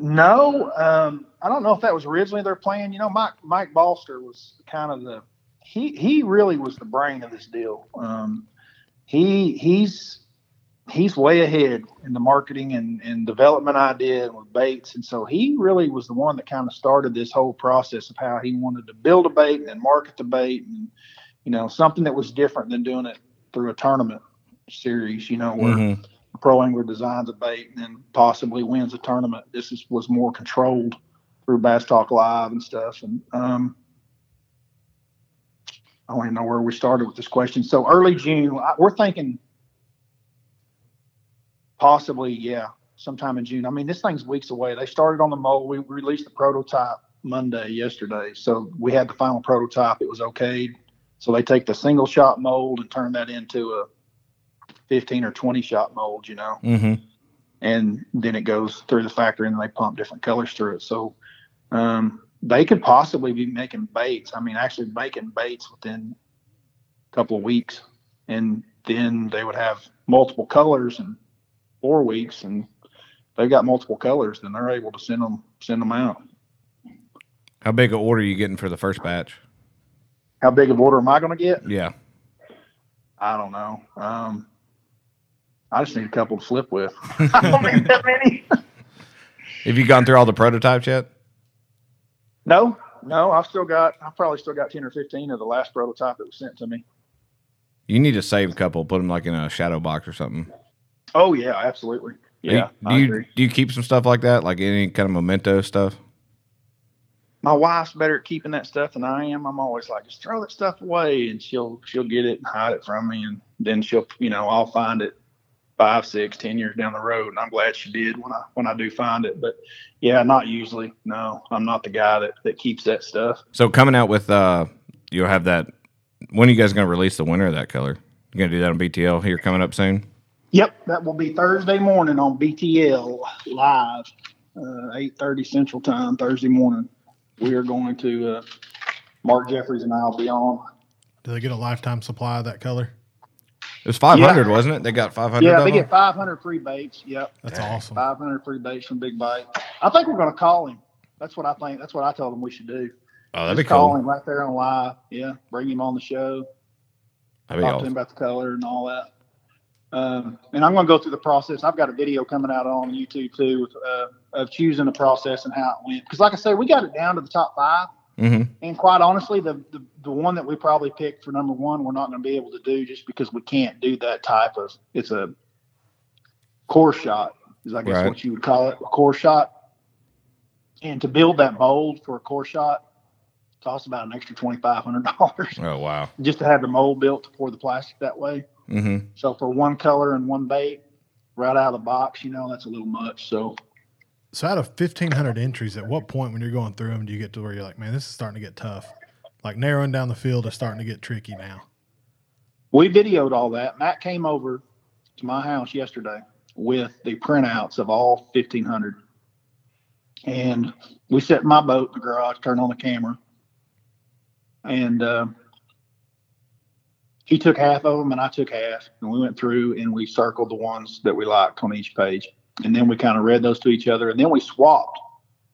S6: No, um, I don't know if that was originally their plan. You know, Mike Mike Balster was kind of the he he really was the brain of this deal. Um, he he's he's way ahead in the marketing and, and development idea with baits. And so he really was the one that kind of started this whole process of how he wanted to build a bait and market the bait and, you know, something that was different than doing it through a tournament series, you know, where
S3: Mhm.
S6: Pro angler designs a bait and then possibly wins a tournament. This is, was more controlled through Bass Talk Live and stuff. And, um, I don't even know where we started with this question. So early June, I, we're thinking possibly, yeah, sometime in June. I mean, this thing's weeks away. They started on the mold. We released the prototype Monday, yesterday. So we had the final prototype. It was okayed. So they take the single shot mold and turn that into a 15 or 20 shot mold, you know,
S3: Mm-hmm.
S6: and then it goes through the factory and they pump different colors through it. So um, they could possibly be making baits. I mean, actually making baits within a couple of weeks, and then they would have multiple colors in four weeks, and they've got multiple colors. Then they're able to send them send them out.
S3: How big an order are you getting for the first batch?
S6: How big of order am I going to get?
S3: Yeah.
S6: I don't know. Um, I just need a couple to flip with. I don't need that many.
S3: Have you gone through all the prototypes yet?
S6: No, no, I've still got. I've probably still got ten or fifteen of the last prototype that was sent to me.
S3: You need to save a couple, put them like in a shadow box or something.
S6: Oh yeah, absolutely. Yeah,
S3: Do
S6: I
S3: you, do
S6: agree.
S3: you, do you keep some stuff like that, like any kind of memento stuff?
S6: My wife's better at keeping that stuff than I am. I'm always like, just throw that stuff away, and she'll she'll get it and hide it from me, and then she'll you know I'll find it five, six, ten years down the road, and I'm glad she did when I when I do find it. But yeah, not usually. No, I'm not the guy that that keeps that stuff.
S3: So coming out with, uh, you'll have that. When are you guys going to release the winner of that color? You going to do that on BTL here coming up soon?
S6: Yep, that will be Thursday morning on BTL live, uh, eight thirty Central Time Thursday morning. We are going to uh, Mark Jeffries and I'll be on.
S2: Do they get a lifetime supply of that color?
S3: It was 500, wasn't it? They got 500
S6: Yeah, they get 500 free baits. Yep,
S2: That's awesome.
S6: 500 free baits from Big Bite. I think we're going to call him. That's what I think. That's what I told him we should do.
S3: Oh, that'd
S6: Just
S3: be
S6: call
S3: cool.
S6: him right there on live. Yeah, bring him on the show.
S3: That'd be
S6: talk to him about the color and all that. Um, and I'm going to go through the process. I've got a video coming out on YouTube too with, uh, of choosing the process and how it went. Because, like I said, we got it down to the top five.
S3: Hmm
S6: And quite honestly, the, the the one that we probably picked for number one, we're not going to be able to do just because we can't do that type of. It's a core shot, is I guess
S3: Right.
S6: what you would call it, a core shot. And to build that mold for a core shot costs about an extra twenty five hundred dollars
S3: Oh, wow.
S6: just to have the mold built to pour the plastic that way.
S3: hmm
S6: So for one color and one bait, right out of the box, you know, that's a little much. So
S2: So out of fifteen hundred entries, at what point when you're going through them do you get to where you're like, man, this is starting to get tough? Like narrowing down the field is starting to get tricky now.
S6: we videoed all that. Matt came over to my house yesterday with the printouts of all 1500. And we set my boat in the garage, turned on the camera. And uh, he took half of them and I took half. And we went through and we circled the ones that we liked on each page. And then we kind of read those to each other. And then we swapped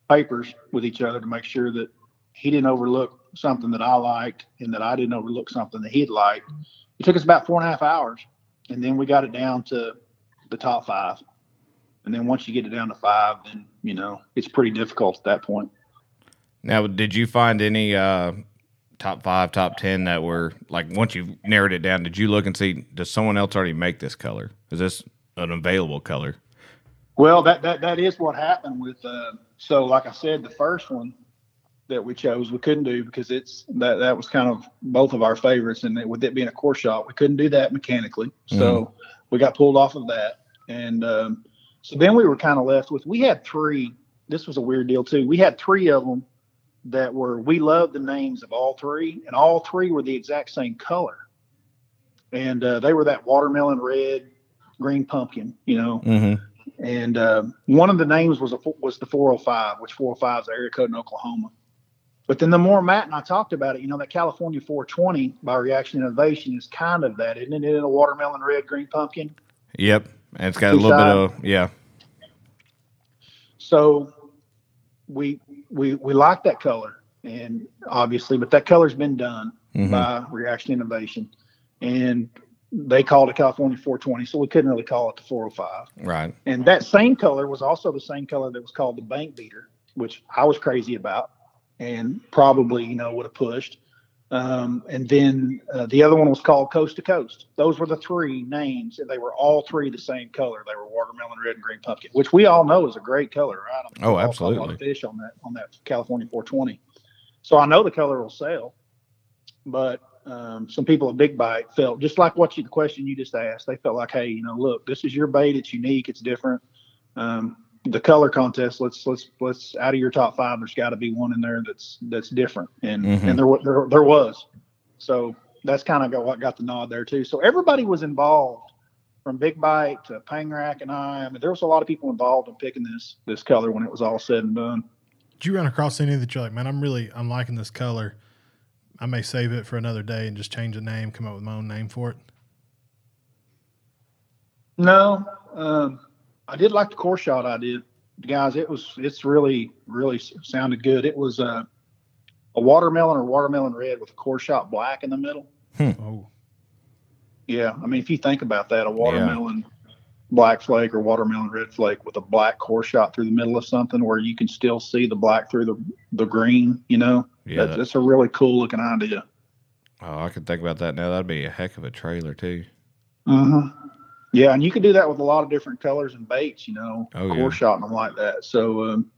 S6: papers with each other to make sure that he didn't overlook something that I liked and that I didn't overlook something that he'd liked. It took us about four and a half hours. And then we got it down to the top five. And then once you get it down to five, then, you know, it's pretty difficult at that point.
S3: Now, did you find any uh, top five, top 10 that were like, once you narrowed it down, did you look and see, does someone else already make this color? Is this an available color?
S6: Well, that, that, that is what happened with, uh, so like I said, the first one that we chose, we couldn't do because it's, that, that was kind of both of our favorites. And with it being a core shot, we couldn't do that mechanically. So we got pulled off of that. And, um, so then we were kind of left with, we had three, this was a weird deal too. We had three of them that were, we loved the names of all three and all three were the exact same color. And, uh, they were that watermelon red, green pumpkin, you know,
S3: Mm-hmm.
S6: And um, one of the names was a, was the 405, which 405 is the area code in Oklahoma. But then the more Matt and I talked about it, you know, that California 420 by Reaction Innovation is kind of that, isn't it? In a watermelon red, green pumpkin.
S3: Yep. And it's got a little bit of, yeah.
S6: So we we we like that color, and obviously, but that color's been done
S3: Mhm.
S6: by Reaction Innovation, and they called it California 420, so we couldn't really call it the 405.
S3: Right.
S6: And that same color was also the same color that was called the bank beater, which I was crazy about and probably, you know, would have pushed. Um, and then uh, the other one was called Coast to Coast. Those were the three names, and they were all three the same color. They were watermelon red and green pumpkin, which we all know is a great color, right? I mean,
S3: Oh,
S6: saw a lot
S3: absolutely.
S6: of fish on that on that California 420. So I know the color will sell, but um, some people at Big Bite felt just like what you the question you just asked. They felt like, hey, you know, look, this is your bait. It's unique. It's different. Um, the color contest. Let's let's let's out of your top five. There's got to be one in there that's that's different, and
S3: Mhm.
S6: and there, wa- there there was. So that's kind of got what got the nod there too. So everybody was involved, from Big Bite to Pangrac and I. I mean, there was a lot of people involved in picking this this color when it was all said and done.
S2: Did you run across any that you're like, man, I'm really I'm liking this color. I may save it for another day and just change the name, come up with my own name for it.
S6: No, um, I did like the core shot. I did, guys. It was it's really really sounded good. It was uh, a watermelon or watermelon red with a core shot black in the middle.
S2: Oh,
S6: Yeah, I mean if you think about that, a watermelon black flake or watermelon red flake with a black core shot through the middle of something where you can still see the black through the the green. You know,
S3: Yeah.
S6: that's, that's a really cool looking idea.
S3: Oh, I can think about that now. That'd be a heck of a trailer too.
S6: Uh-huh. Yeah, and you can do that with a lot of different colors and baits, you know,
S3: Oh,
S6: core
S3: yeah.
S6: shot and them like that. So um,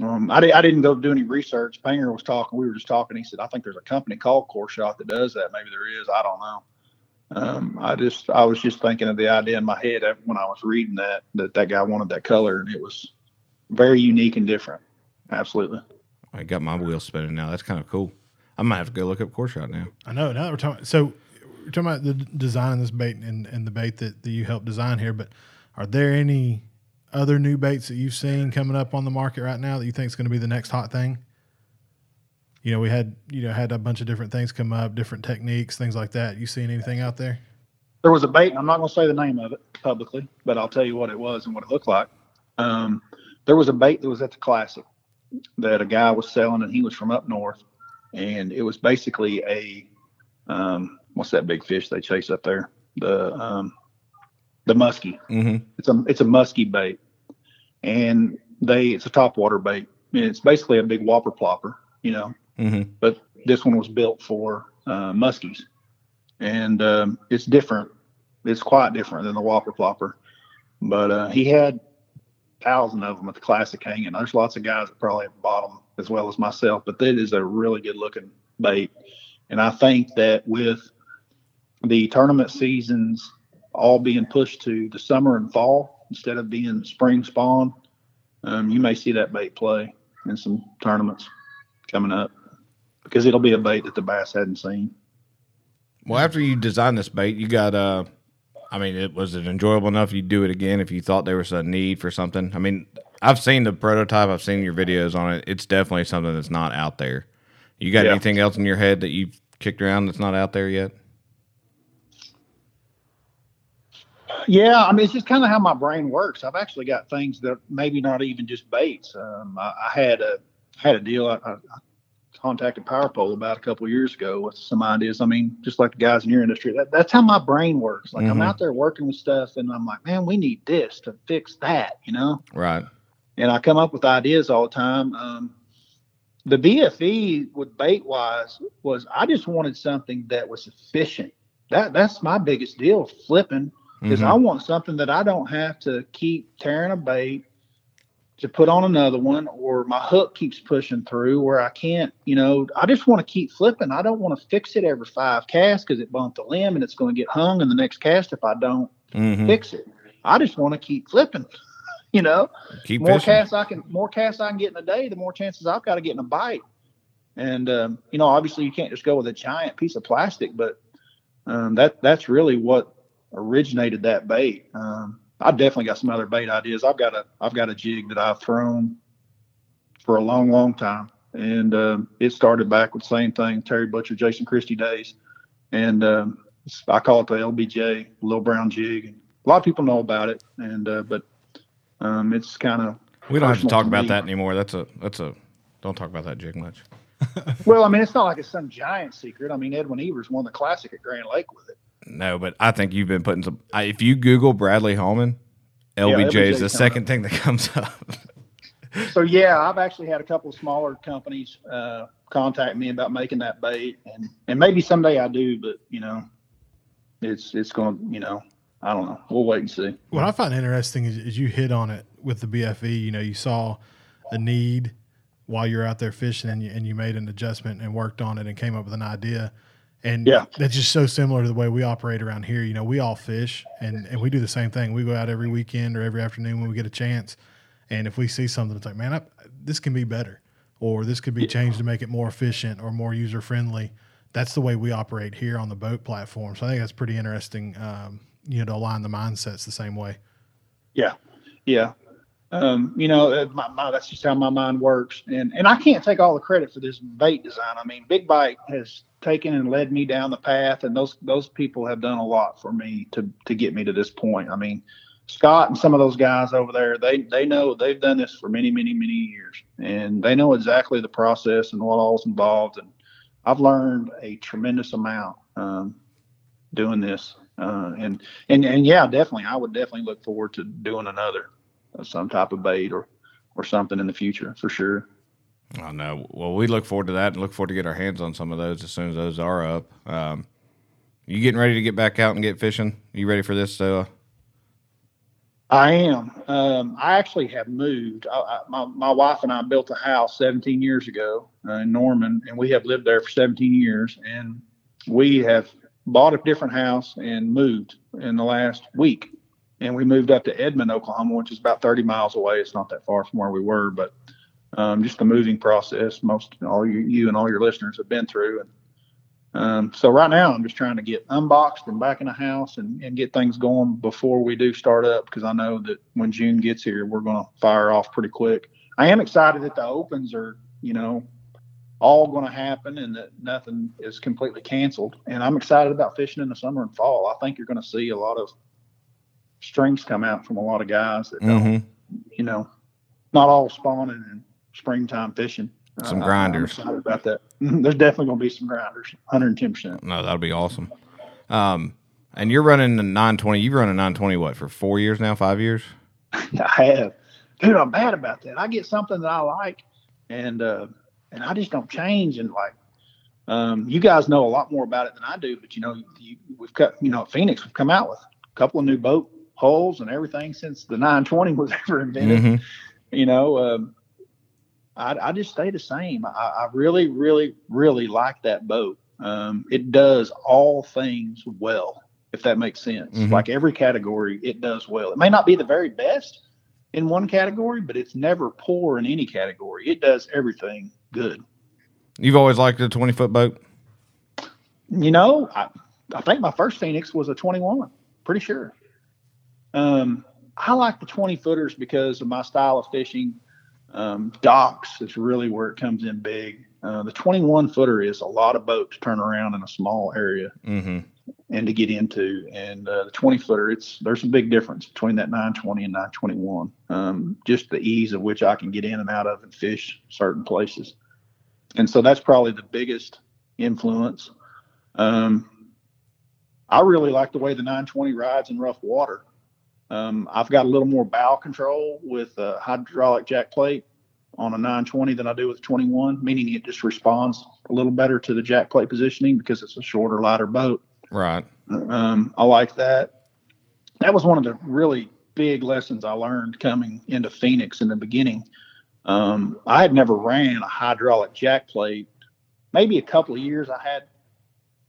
S6: um, I, di- I didn't go do any research. Panger was talking. We were just talking. He said, I think there's a company called Core Shot that does that. Maybe there is. I don't know. Um, I just I was just thinking of the idea in my head when I was reading that that that guy wanted that color, and it was very unique and different. Absolutely.
S3: I got my wheels spinning now. That's kind of cool. I might have to go look up core shot now.
S2: I know. Now that we're talking, so we're talking about the design of this bait and, and the bait that, that you helped design here. But are there any other new baits that you've seen coming up on the market right now that you think is going to be the next hot thing? You know, we had you know had a bunch of different things come up, different techniques, things like that. You seen anything out there?
S6: there was a bait, and I'm not going to say the name of it publicly, but I'll tell you what it was and what it looked like. Um, there was a bait that was at the classic that a guy was selling, and he was from up north, and it was basically a um, what's that big fish they chase up there? The um, the muskie.
S3: Mm-hmm.
S6: It's a it's a muskie bait, and they it's a topwater bait. And it's basically a big whopper plopper, you know
S3: Mm-hmm.
S6: but this one was built for uh, muskies, and um, it's different. It's quite different than the Whopper Plopper, but uh, he had thousand of them at the classic hanging. There's lots of guys that probably have bought them as well as myself, but that is a really good looking bait, and I think that with the tournament seasons all being pushed to the summer and fall instead of being spring spawn, um, you may see that bait play in some tournaments coming up because it'll be a bait that the bass hadn't seen.
S3: Well, after you designed this bait, you got uh I mean, it was it enjoyable enough you'd do it again if you thought there was a need for something. I mean, I've seen the prototype, I've seen your videos on it. It's definitely something that's not out there. You got
S6: Yeah.
S3: anything else in your head that you've kicked around that's not out there yet?
S6: Yeah, I mean it's just kind of how my brain works. I've actually got things that maybe not even just baits. Um, I, I had a had a deal. I, I contacted PowerPole about a couple of years ago with some ideas. I mean, just like the guys in your industry, that, that's how my brain works. Like I'm
S3: Mhm.
S6: out there working with stuff, and I'm like, man, we need this to fix that, you know.
S3: Right.
S6: and I come up with ideas all the time. Um, the BFE with bait wise was I just wanted something that was efficient. That that's my biggest deal flipping is
S3: Mhm.
S6: I want something that I don't have to keep tearing a bait to put on another one or my hook keeps pushing through where I can't, you know, I just want to keep flipping. I don't want to fix it every five casts because it bumped the limb and it's going to get hung in the next cast if I don't
S3: Mhm.
S6: fix it. I just want to keep flipping, you know
S3: Keep
S6: more
S3: fishing.
S6: casts I can more casts I can get in a day, the more chances I've got to get in a bite. And um, you know, obviously you can't just go with a giant piece of plastic, but um, that that's really what originated that bait. Um, I definitely got some other bait ideas. I've got a I've got a jig that I've thrown for a long, long time, and um, it started back with the same thing, Terry Butcher, Jason Christie days, and um, I call it the LBJ, Little Brown Jig. A lot of people know about it, and uh, but um, it's kind of
S3: We don't have to talk
S6: to
S3: about
S6: me.
S3: that anymore. That's a that's a don't talk about that jig much.
S6: Well, I mean, it's not like it's some giant secret. I mean, Edwin Evers won the classic at Grand Lake with it.
S3: No, but I think you've been putting some. I, if you Google Bradley Hallman, LBJ,
S6: LBJ
S3: is the second
S6: up.
S3: thing that comes up.
S6: So yeah, I've actually had a couple of smaller companies uh, contact me about making that bait, and and maybe someday I do, but you know, it's it's going to you know I don't know. We'll wait and see.
S2: What I find interesting is, is you hit on it with the BFE. You know, you saw a need while you're out there fishing, and you, and you made an adjustment and worked on it and came up with an idea. And
S6: Yeah.
S2: that's just so similar to the way we operate around here. You know, we all fish, and and we do the same thing. We go out every weekend or every afternoon when we get a chance, and if we see something, it's like, man, I, this can be better, or this could be changed to make it more efficient or more user friendly. That's the way we operate here on the boat platform. So I think that's pretty interesting. Um, you know, to align the mindsets the same way.
S6: Yeah, yeah. Um, you know, uh, my, my, that's just how my mind works, and and I can't take all the credit for this bait design. I mean, Big Bite has taken and led me down the path, and those those people have done a lot for me to to get me to this point. I mean, Scott and some of those guys over there, they they know they've done this for many many many years, and they know exactly the process and what all's involved. And I've learned a tremendous amount um, doing this, uh, and and and yeah, definitely, I would definitely look forward to doing another uh, some type of bait or or something in the future for sure.
S3: I know. Well, we look forward to that and look forward to get our hands on some of those as soon as those are up. Um, you getting ready to get back out and get fishing? You ready for this? Uh,
S6: I am. Um, I actually have moved. I, I, my my wife and I built a house 17 years ago uh, in Norman, and we have lived there for 17 years. And we have bought a different house and moved in the last week. And we moved up to Edmond, Oklahoma, which is about 30 miles away. It's not that far from where we were, but um, just the moving process. Most all you, you and all your listeners have been through. And um, so right now, I'm just trying to get unboxed and back in the house and, and get things going before we do start up because I know that when June gets here, we're going to fire off pretty quick. I am excited that the opens are, you know, all going to happen and that nothing is completely canceled. And I'm excited about fishing in the summer and fall. I think you're going to see a lot of strings come out from a lot of guys that don't, you know, not all spawning in springtime fishing.
S3: Some
S6: Uh,
S3: grinders.
S6: I'm excited about that. There's definitely going to be some grinders, 110%.
S3: no, that'll be awesome. Um, and you're running the 920. You've run a 920 what for four years now? Five years?
S6: I have. Dude, I'm bad about that. I get something that I like and uh and I just don't change and like um you guys know a lot more about it than I do, but you know, you, we've got you know, at Phoenix we've come out with a couple of new boat hulls and everything since the 920 was ever invented.
S3: Mhm.
S6: You know, um I, I just stay the same. I, I really, really, really like that boat. Um, it does all things well, if that makes sense.
S3: Mhm.
S6: Like every category, it does well. It may not be the very best in one category, but it's never poor in any category. It does everything good.
S3: You've always liked the 20 foot boat.
S6: You know, I, I think my first Phoenix was a 21, pretty sure. Um, I like the 20 footers because of my style of fishing. Um, docks is really where it comes in big. Uh, the 21 footer is a lot of boat to turn around in a small area
S3: Mm-hmm.
S6: and to get into. And uh, the 20 footer, it's there's a big difference between that 920 and 921. Um, just the ease of which I can get in and out of and fish certain places. And so that's probably the biggest influence. Um, I really like the way the 920 rides in rough water. Um, I've got a little more bow control with a hydraulic jack plate on a 920 than I do with a 21, meaning it just responds a little better to the jack plate positioning because it's a shorter, lighter boat.
S3: Right.
S6: Um, I like that. That was one of the really big lessons I learned coming into Phoenix in the beginning. Um, I had never ran a hydraulic jack plate. Maybe a couple of years I had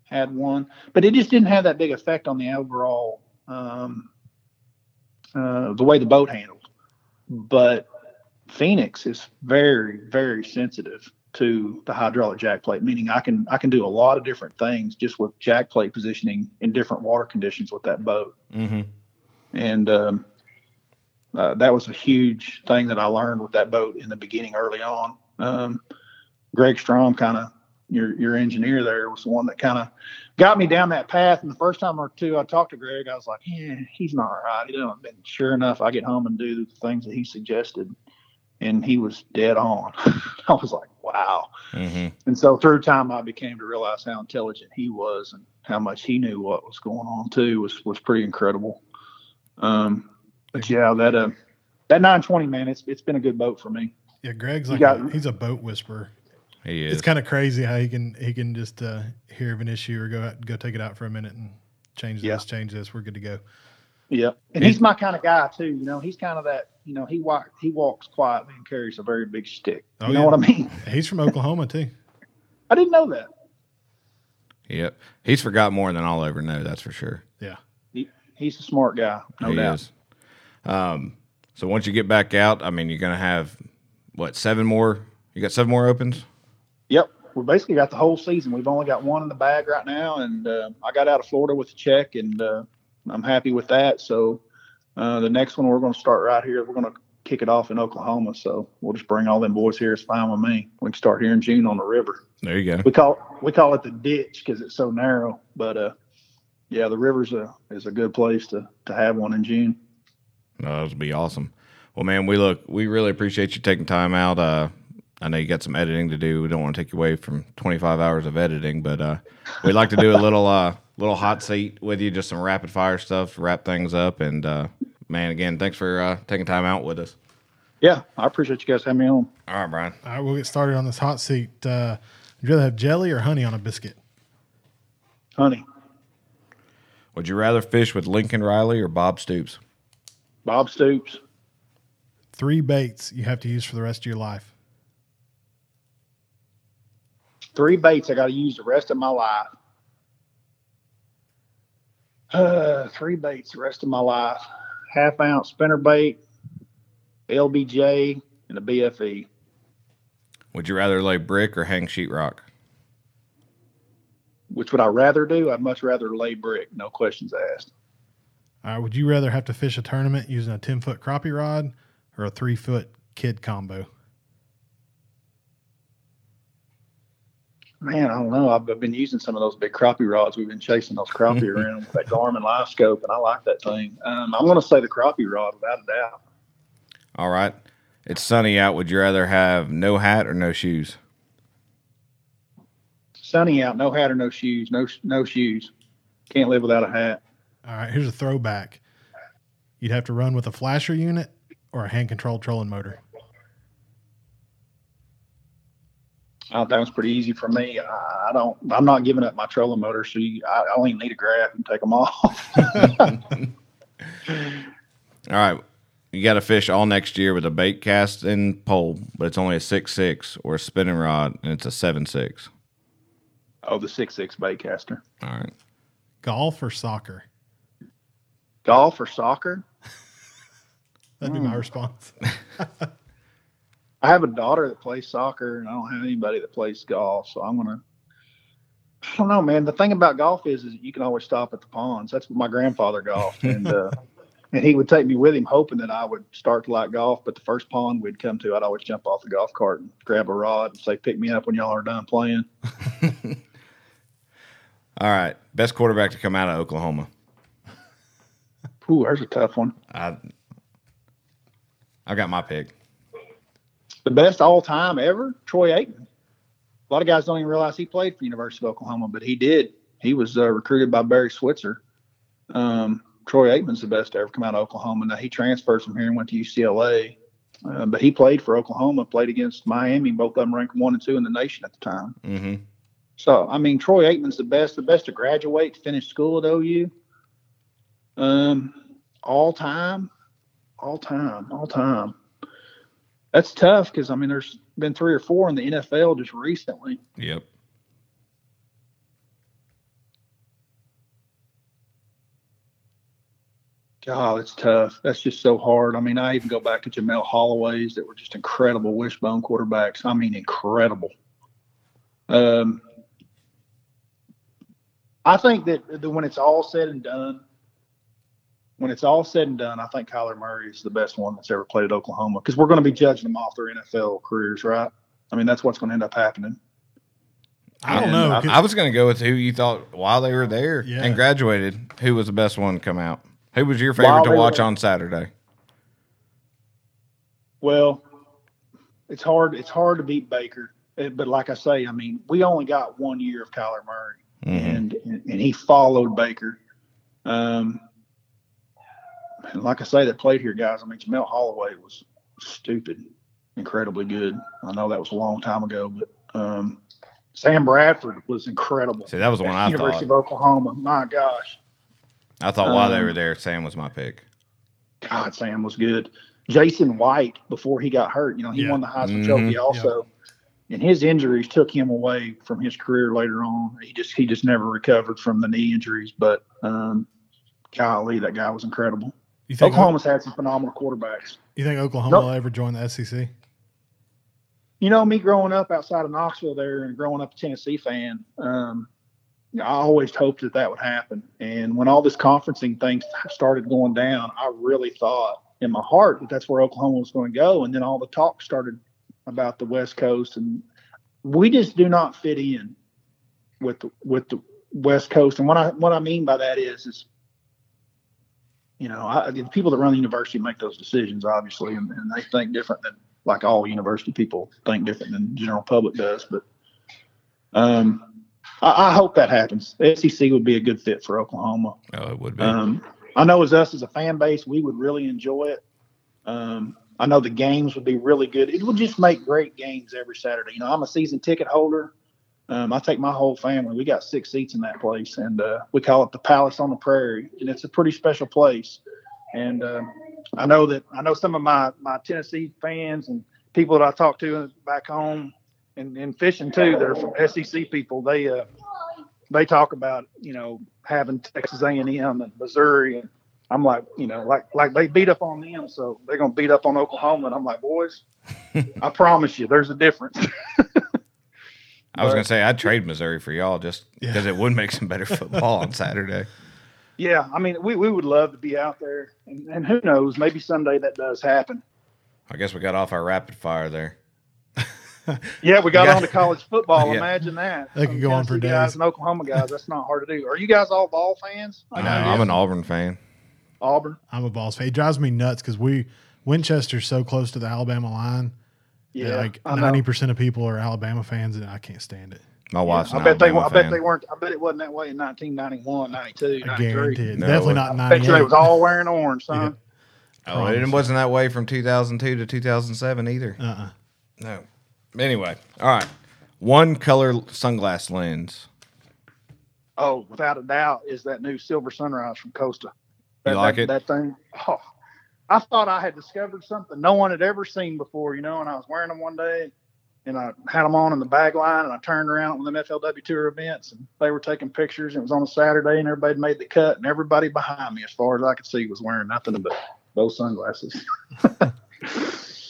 S6: had one, but it just didn't have that big effect on the overall um, uh, the way the boat handled. But Phoenix is very, very sensitive to the hydraulic jack plate, meaning I can I can do a lot of different things just with jack plate positioning in different water conditions with that boat.
S3: Mm-hmm.
S6: And um, uh, that was a huge thing that I learned with that boat in the beginning, early on. Um, Greg Strom, kind of your your engineer there, was the one that kind of got me down that path. And the first time or two I talked to Greg, I was like, "Yeah, he's not right." You know, and sure enough, I get home and do the things that he suggested, and he was dead on. I was like, "Wow." wow.
S3: hmm
S6: And so through time, I became to realize how intelligent he was and how much he knew what was going on too was was pretty incredible. Um, but yeah, that uh, that 920 man, it's it's been a good boat for me.
S2: Yeah, Greg's like
S6: got-
S2: a, he's a boat whisperer.
S3: He is.
S2: It's kind of crazy how he can he can just uh, hear of an issue or go out, go take it out for a minute and change
S6: Yeah.
S2: this, change this. We're good to go.
S6: Yeah, and he's my kind of guy too. You know, he's kind of that. You know, he walk he walks quietly and carries a very big stick.
S2: Oh,
S6: you know
S2: yeah.
S6: what I mean?
S2: He's from Oklahoma too.
S6: I didn't know that.
S3: Yep. He's forgot more than I'll ever know. That's for sure.
S2: Yeah.
S6: He, he's a smart guy, no
S3: he
S6: doubt.
S3: is. Um, so once you get back out, I mean, you're gonna have what seven more? You got seven more opens.
S6: Yep, we basically got the whole season. We've only got one in the bag right now, and uh, I got out of Florida with a check, and uh, I'm happy with that. So uh, the next one we're going to start right here. We're going to kick it off in Oklahoma. So we'll just bring all them boys here. It's fine with me. We can start here in June on the river.
S3: There you go.
S6: We call we call it the ditch because it's so narrow. But uh, yeah, the river's a is a good place to to have one in June.
S3: No, that'll be awesome. Well, man, we look, we really appreciate you taking time out. Uh, I know you got some editing to do. We don't want to take you away from 25 hours of editing, but uh, we'd like to do a little, uh, little hot seat with you, just some rapid fire stuff to wrap things up. And uh, man, again, thanks for uh, taking time out with us.
S6: Yeah, I appreciate you guys having me on.
S3: All right, Brian.
S2: All right, we'll get started on this hot seat. Uh, would you rather have jelly or honey on a biscuit?
S6: Honey,
S3: Would you rather fish with Lincoln Riley or Bob Stoops?
S6: Bob Stoops,
S2: Three baits you have to use for the rest of your life.
S6: Three baits I got to use the rest of my life. Uh, three baits the rest of my life. Half ounce spinner bait, LBJ, and a BFE.
S3: Would you rather lay brick or hang sheetrock?
S6: Which would I rather do? I'd much rather lay brick. No questions asked.
S2: All right, would you rather have to fish a tournament using a 10 foot crappie rod or a three foot kid combo?
S6: Man, I don't know. I've, I've been using some of those big crappie rods. We've been chasing those crappie around with that Garmin live scope, and I like that thing. Um, I'm going to say the crappie rod without a doubt.
S3: All right. It's sunny out. Would you rather have no hat or no shoes?
S6: Sunny out, no hat or no shoes, no no shoes. Can't live without a hat.
S2: All right, here's a throwback. You'd have to run with a flasher unit or a hand controlled trolling motor.
S6: That was pretty easy for me. I, I don't. I'm not giving up my trolling motor, so you, I, I only need a graph and take them off.
S3: All right. You got to fish all next year with a bait cast and pole, but it's only a six six or a spinning rod, and it's a seven six.
S6: oh, the six six baitcaster.
S3: All right.
S2: Golf or soccer?
S6: Golf or soccer?
S2: That'd be my hmm. response.
S6: I have a daughter that plays soccer, and I don't have anybody that plays golf. So I'm gonna. I don't know, man. The thing about golf is, is you can always stop at the ponds. That's what my grandfather golfed, and uh, and he would take me with him, hoping that I would start to like golf. But the first pond we'd come to, I'd always jump off the golf cart and grab a rod and say, "Pick me up when y'all are done playing."
S3: All right. Best quarterback to come out of Oklahoma.
S6: Ooh, there's a tough one.
S3: I I got my pick.
S6: The best all time ever, Troy Aikman. A lot of guys don't even realize he played for University of Oklahoma, but he did. He was uh, recruited by Barry Switzer. Um, Troy Aikman's the best to ever come out of Oklahoma. Now he transferred from here and went to UCLA, uh, but he played for Oklahoma, played against Miami. Both of them ranked one and two in the nation at the time.
S3: Mm-hmm.
S6: So I mean, Troy Aikman's the best, the best to graduate, to finish school at OU. Um, all time, all time, all time. That's tough because I mean, there's been three or four in the NFL just recently.
S3: Yep.
S6: God, it's tough. That's just so hard. I mean, I even go back to Jamelle Holieway's that were just incredible wishbone quarterbacks. I mean, incredible. Um, I think that, that when it's all said and done, when it's all said and done, I think Kyler Murray is the best one that's ever played at Oklahoma because we're going to be judging them off their NFL careers, right? I mean, that's what's going to end up happening.
S2: I don't
S6: And
S2: know.
S3: I, I was going to go with who you thought while they were there
S2: Yeah.
S3: and graduated, who was the best one to come out. Who was your favorite
S6: While
S3: to watch
S6: were-
S3: on Saturday?
S6: Well, it's hard. It's hard to beat Baker. eh, but like I say, I mean, we only got one year of Kyler Murray,
S3: Mhm.
S6: and and he followed Baker. Um, and like I say, that played here, guys. I mean, Jamelle Holieway was stupid, incredibly good. I know that was a long time ago, but um, Sam Bradford was incredible.
S3: See, that was the one I thought.
S6: University
S3: thought.
S6: of Oklahoma. My gosh,
S3: I thought while they
S6: Um,
S3: were there, Sam was my pick.
S6: God, Sam was good. Jason White, before he got hurt, you know, he
S2: Yeah.
S6: won the Heisman
S3: Mhm.
S6: Trophy also. And his injuries took him away from his career later on. He just he just never recovered from the knee injuries. But um, golly, that guy was incredible.
S2: You think
S6: Oklahoma's had some phenomenal quarterbacks.
S2: You think Oklahoma
S6: Nope.
S2: will ever join the SEC?
S6: You know, me growing up outside of Knoxville there and growing up a Tennessee fan, um, I always hoped that that would happen. And when all this conferencing thing started going down, I really thought in my heart that that's where Oklahoma was going to go. And then all the talk started about the West Coast, and we just do not fit in with the, with the West Coast. And what I what I mean by that is is you know, I, the people that run the university make those decisions, obviously, and, and they think different than like all university people think different than the general public does. But um, I, I hope that happens. The SEC would be a good fit for Oklahoma.
S3: Oh, it would be.
S6: Um, I know as us as a fan base, we would really enjoy it. Um, I know the games would be really good. It would just make great games every Saturday. You know, I'm a season ticket holder. Um, I take my whole family. We got six seats in that place, and uh, we call it the Palace on the Prairie, and it's a pretty special place. And uh, I know that I know some of my my Tennessee fans and people that I talk to back home and, and fishing too. They're from SEC people. They uh, they talk about you know having Texas A&M and Missouri, and I'm like you know like like they beat up on them, so they're gonna beat up on Oklahoma, and I'm like boys, I promise you, there's a difference.
S3: I was gonna say I'd trade Missouri for y'all just because it would make some better football on Saturday.
S6: yeah, I mean we, we would love to be out there, and, and who knows, maybe someday that does happen.
S3: I guess we got off our rapid fire there.
S6: Yeah, we got
S3: got-
S6: on to college football.
S3: Yeah.
S6: Imagine that.
S2: They could
S6: Some
S2: go on for
S6: Tennessee guys
S2: days.
S6: and Oklahoma guys. That's not hard to do. Are you guys all ball fans?
S3: Uh,
S6: know
S3: I'm an Auburn fan.
S6: Auburn.
S2: I'm a Vols fan. It drives me nuts because we Winchester's so close to the Alabama line.
S6: Yeah,
S2: like ninety percent of people are Alabama fans, and I can't stand it.
S3: My wife's
S6: I
S3: an
S6: bet they.
S3: Alabama
S6: I bet they weren't. I bet it wasn't that way in 1991, 92,
S2: I
S6: 93.
S2: guarantee it.
S3: No,
S2: Definitely not
S6: I
S2: ninety
S6: bet you they was all wearing orange, son.
S3: Oh, it wasn't that way from 2002 to 2007 either.
S2: Uh uh
S3: No. Anyway, all right. One color sunglass lens.
S6: Oh, without a doubt, is that new Silver Sunrise from Costa. That,
S3: like
S6: that,
S3: it?
S6: That thing. Oh, I thought I had discovered something no one had ever seen before, you know. And I was wearing them one day, and I had them on in the bag line, and I turned around at one of them FLW tour events, and they were taking pictures. And it was on a Saturday, and everybody made the cut, and everybody behind me, as far as I could see, was wearing nothing but those sunglasses.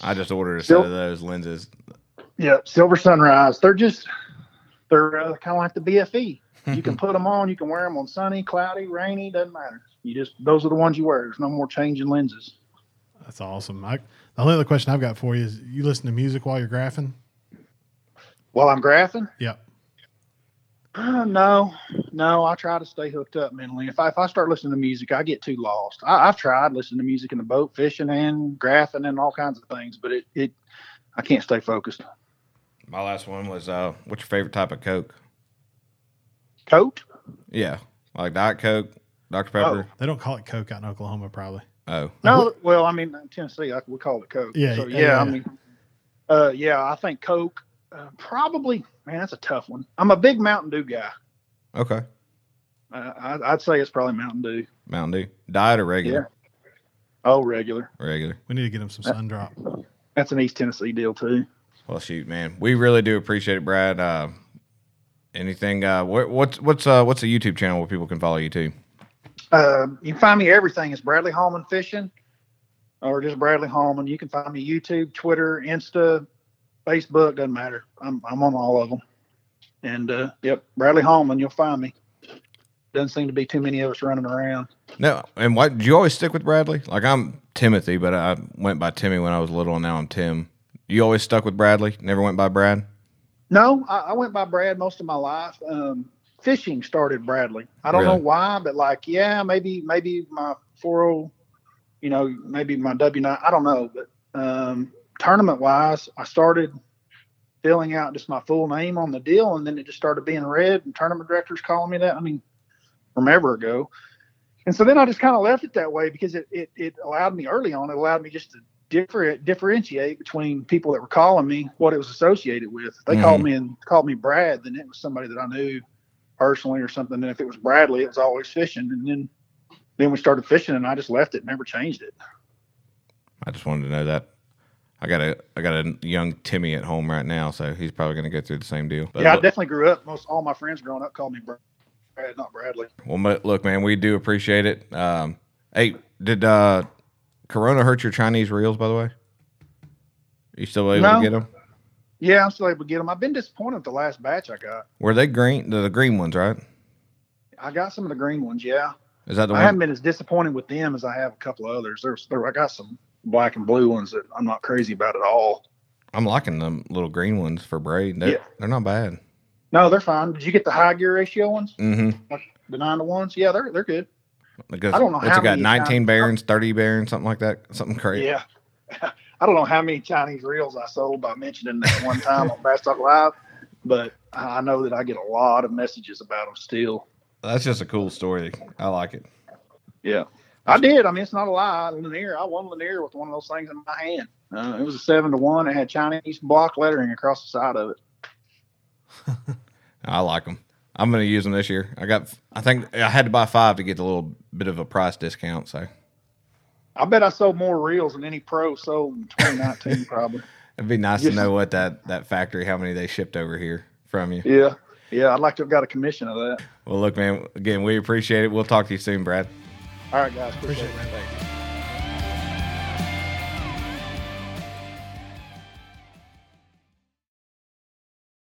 S3: I just ordered a set
S6: Sil-
S3: of those lenses.
S6: Yeah, Silver Sunrise. They're just they're uh, kind of like the BFE. You can put them on. You can wear them on sunny, cloudy, rainy. Doesn't matter. You just those are the ones you wear. There's no more changing lenses.
S2: That's awesome. I, the only other question I've got for you is: you listen to music while you're graphing?
S6: While I'm graphing,
S2: Yep.
S6: uh, no, no. I try to stay hooked up mentally. If I if I start listening to music, I get too lost. I, I've tried listening to music in the boat, fishing, and graphing, and all kinds of things, but it it I can't stay focused.
S3: My last one was uh, what's your favorite type of Coke?
S6: Coke?
S3: Yeah, like Diet Coke, Dr. Pepper.
S2: They don't call it Coke out in Oklahoma, probably.
S3: Oh,
S6: No, well, I mean Tennessee, I, we call it Coke.
S2: Yeah,
S6: so,
S2: yeah,
S6: yeah, I mean, uh, yeah, I think Coke. Uh, probably, man, that's a tough one. I'm a big Mountain Dew guy.
S3: okay.
S6: Uh, I, I'd say it's probably Mountain Dew.
S3: Mountain Dew, diet or regular? Yeah.
S6: Oh, regular.
S3: Regular.
S2: We need to get him some sun drop.
S6: That's an East Tennessee deal too.
S3: Well, shoot, man, we really do appreciate it, Brad. Uh, anything? Uh, what, what's what's uh, what's the YouTube channel where people can follow you too?
S6: Uh, you can find me everything. It's Bradley Hallman Fishing, or just Bradley Hallman. You can find me YouTube, Twitter, Insta, Facebook. Doesn't matter. I'm I'm on all of them. And uh, yep, Bradley Hallman. You'll find me. Doesn't seem to be too many of us running around.
S3: No, and why did you always stick with Bradley? Like I'm Timothy, but I went by Timmy when I was little, and now I'm Tim. You always stuck with Bradley. Never went by Brad.
S6: No, I, I went by Brad most of my life. Um, fishing started Bradley. I don't know why, but like, yeah, maybe maybe my 40, you know, maybe my W nine. I don't know, but um, tournament wise, I started filling out just my full name on the deal, and then it just started being read, and tournament directors calling me that. I mean, from ever ago. And so then I just kind of left it that way because it, it, it allowed me early on, it allowed me just to differ, differentiate between people that were calling me what it was associated with. If they
S3: Mhm.
S6: called me and called me Brad, then it was somebody that I knew personally or something. And if it was Bradley, it was always fishing. And then then we started fishing and I just left it, never changed it.
S3: I just wanted to know that. I got a I got a young Timmy at home right now, so he's probably going to go through the same deal. But
S6: yeah, I definitely grew up. Most all my friends growing up called me Brad, not Bradley.
S3: Well, look, man, we do appreciate it. Um, hey, did uh, Corona hurt your Chinese reels? By the way, Are you still able
S6: No.
S3: to get them?
S6: Yeah, I'm still able to get them. I've been disappointed with the last batch I got.
S3: Were they green? The, the green ones, right?
S6: I got some of the green ones, yeah.
S3: Is that the one?
S6: I
S3: one?
S6: haven't been as disappointed with them as I have a couple of others. There's there, I got some black and blue ones that I'm not crazy about at all.
S3: I'm liking them little green ones for braid. They're,
S6: Yeah.
S3: they're not bad.
S6: No, they're fine. Did you get the high gear ratio ones?
S3: Mm-hmm.
S6: The nine to ones? Yeah, they're they're good.
S3: Because
S6: I don't know
S3: what's
S6: how
S3: it got?
S6: many
S3: 19
S6: times-
S3: bearings, 30 bearings, something like that. Something crazy.
S6: Yeah. I don't know how many Chinese reels I sold by mentioning that one time on Bass Talk Live, but I know that I get a lot of messages about them still.
S3: That's just a cool story. I like it.
S6: Yeah. I did. I mean, it's not a lie. Lanier, I won Lanier with one of those things in my hand. Uh, it was a seven to one. It had Chinese block lettering across the side of it.
S3: I like them. I'm going to use them this year. I got. I think I had to buy five to get a little bit of a price discount. So
S6: I bet I sold more reels than any pro sold in 2019, probably.
S3: it'd be nice to know what that that factory, how many they shipped over here from you.
S6: Yeah. Yeah. I'd like to have got a commission of that.
S3: Well, look, man. Again, we appreciate it. We'll talk to you soon, Brad.
S6: All right, guys. Appreciate, it.
S3: Thanks.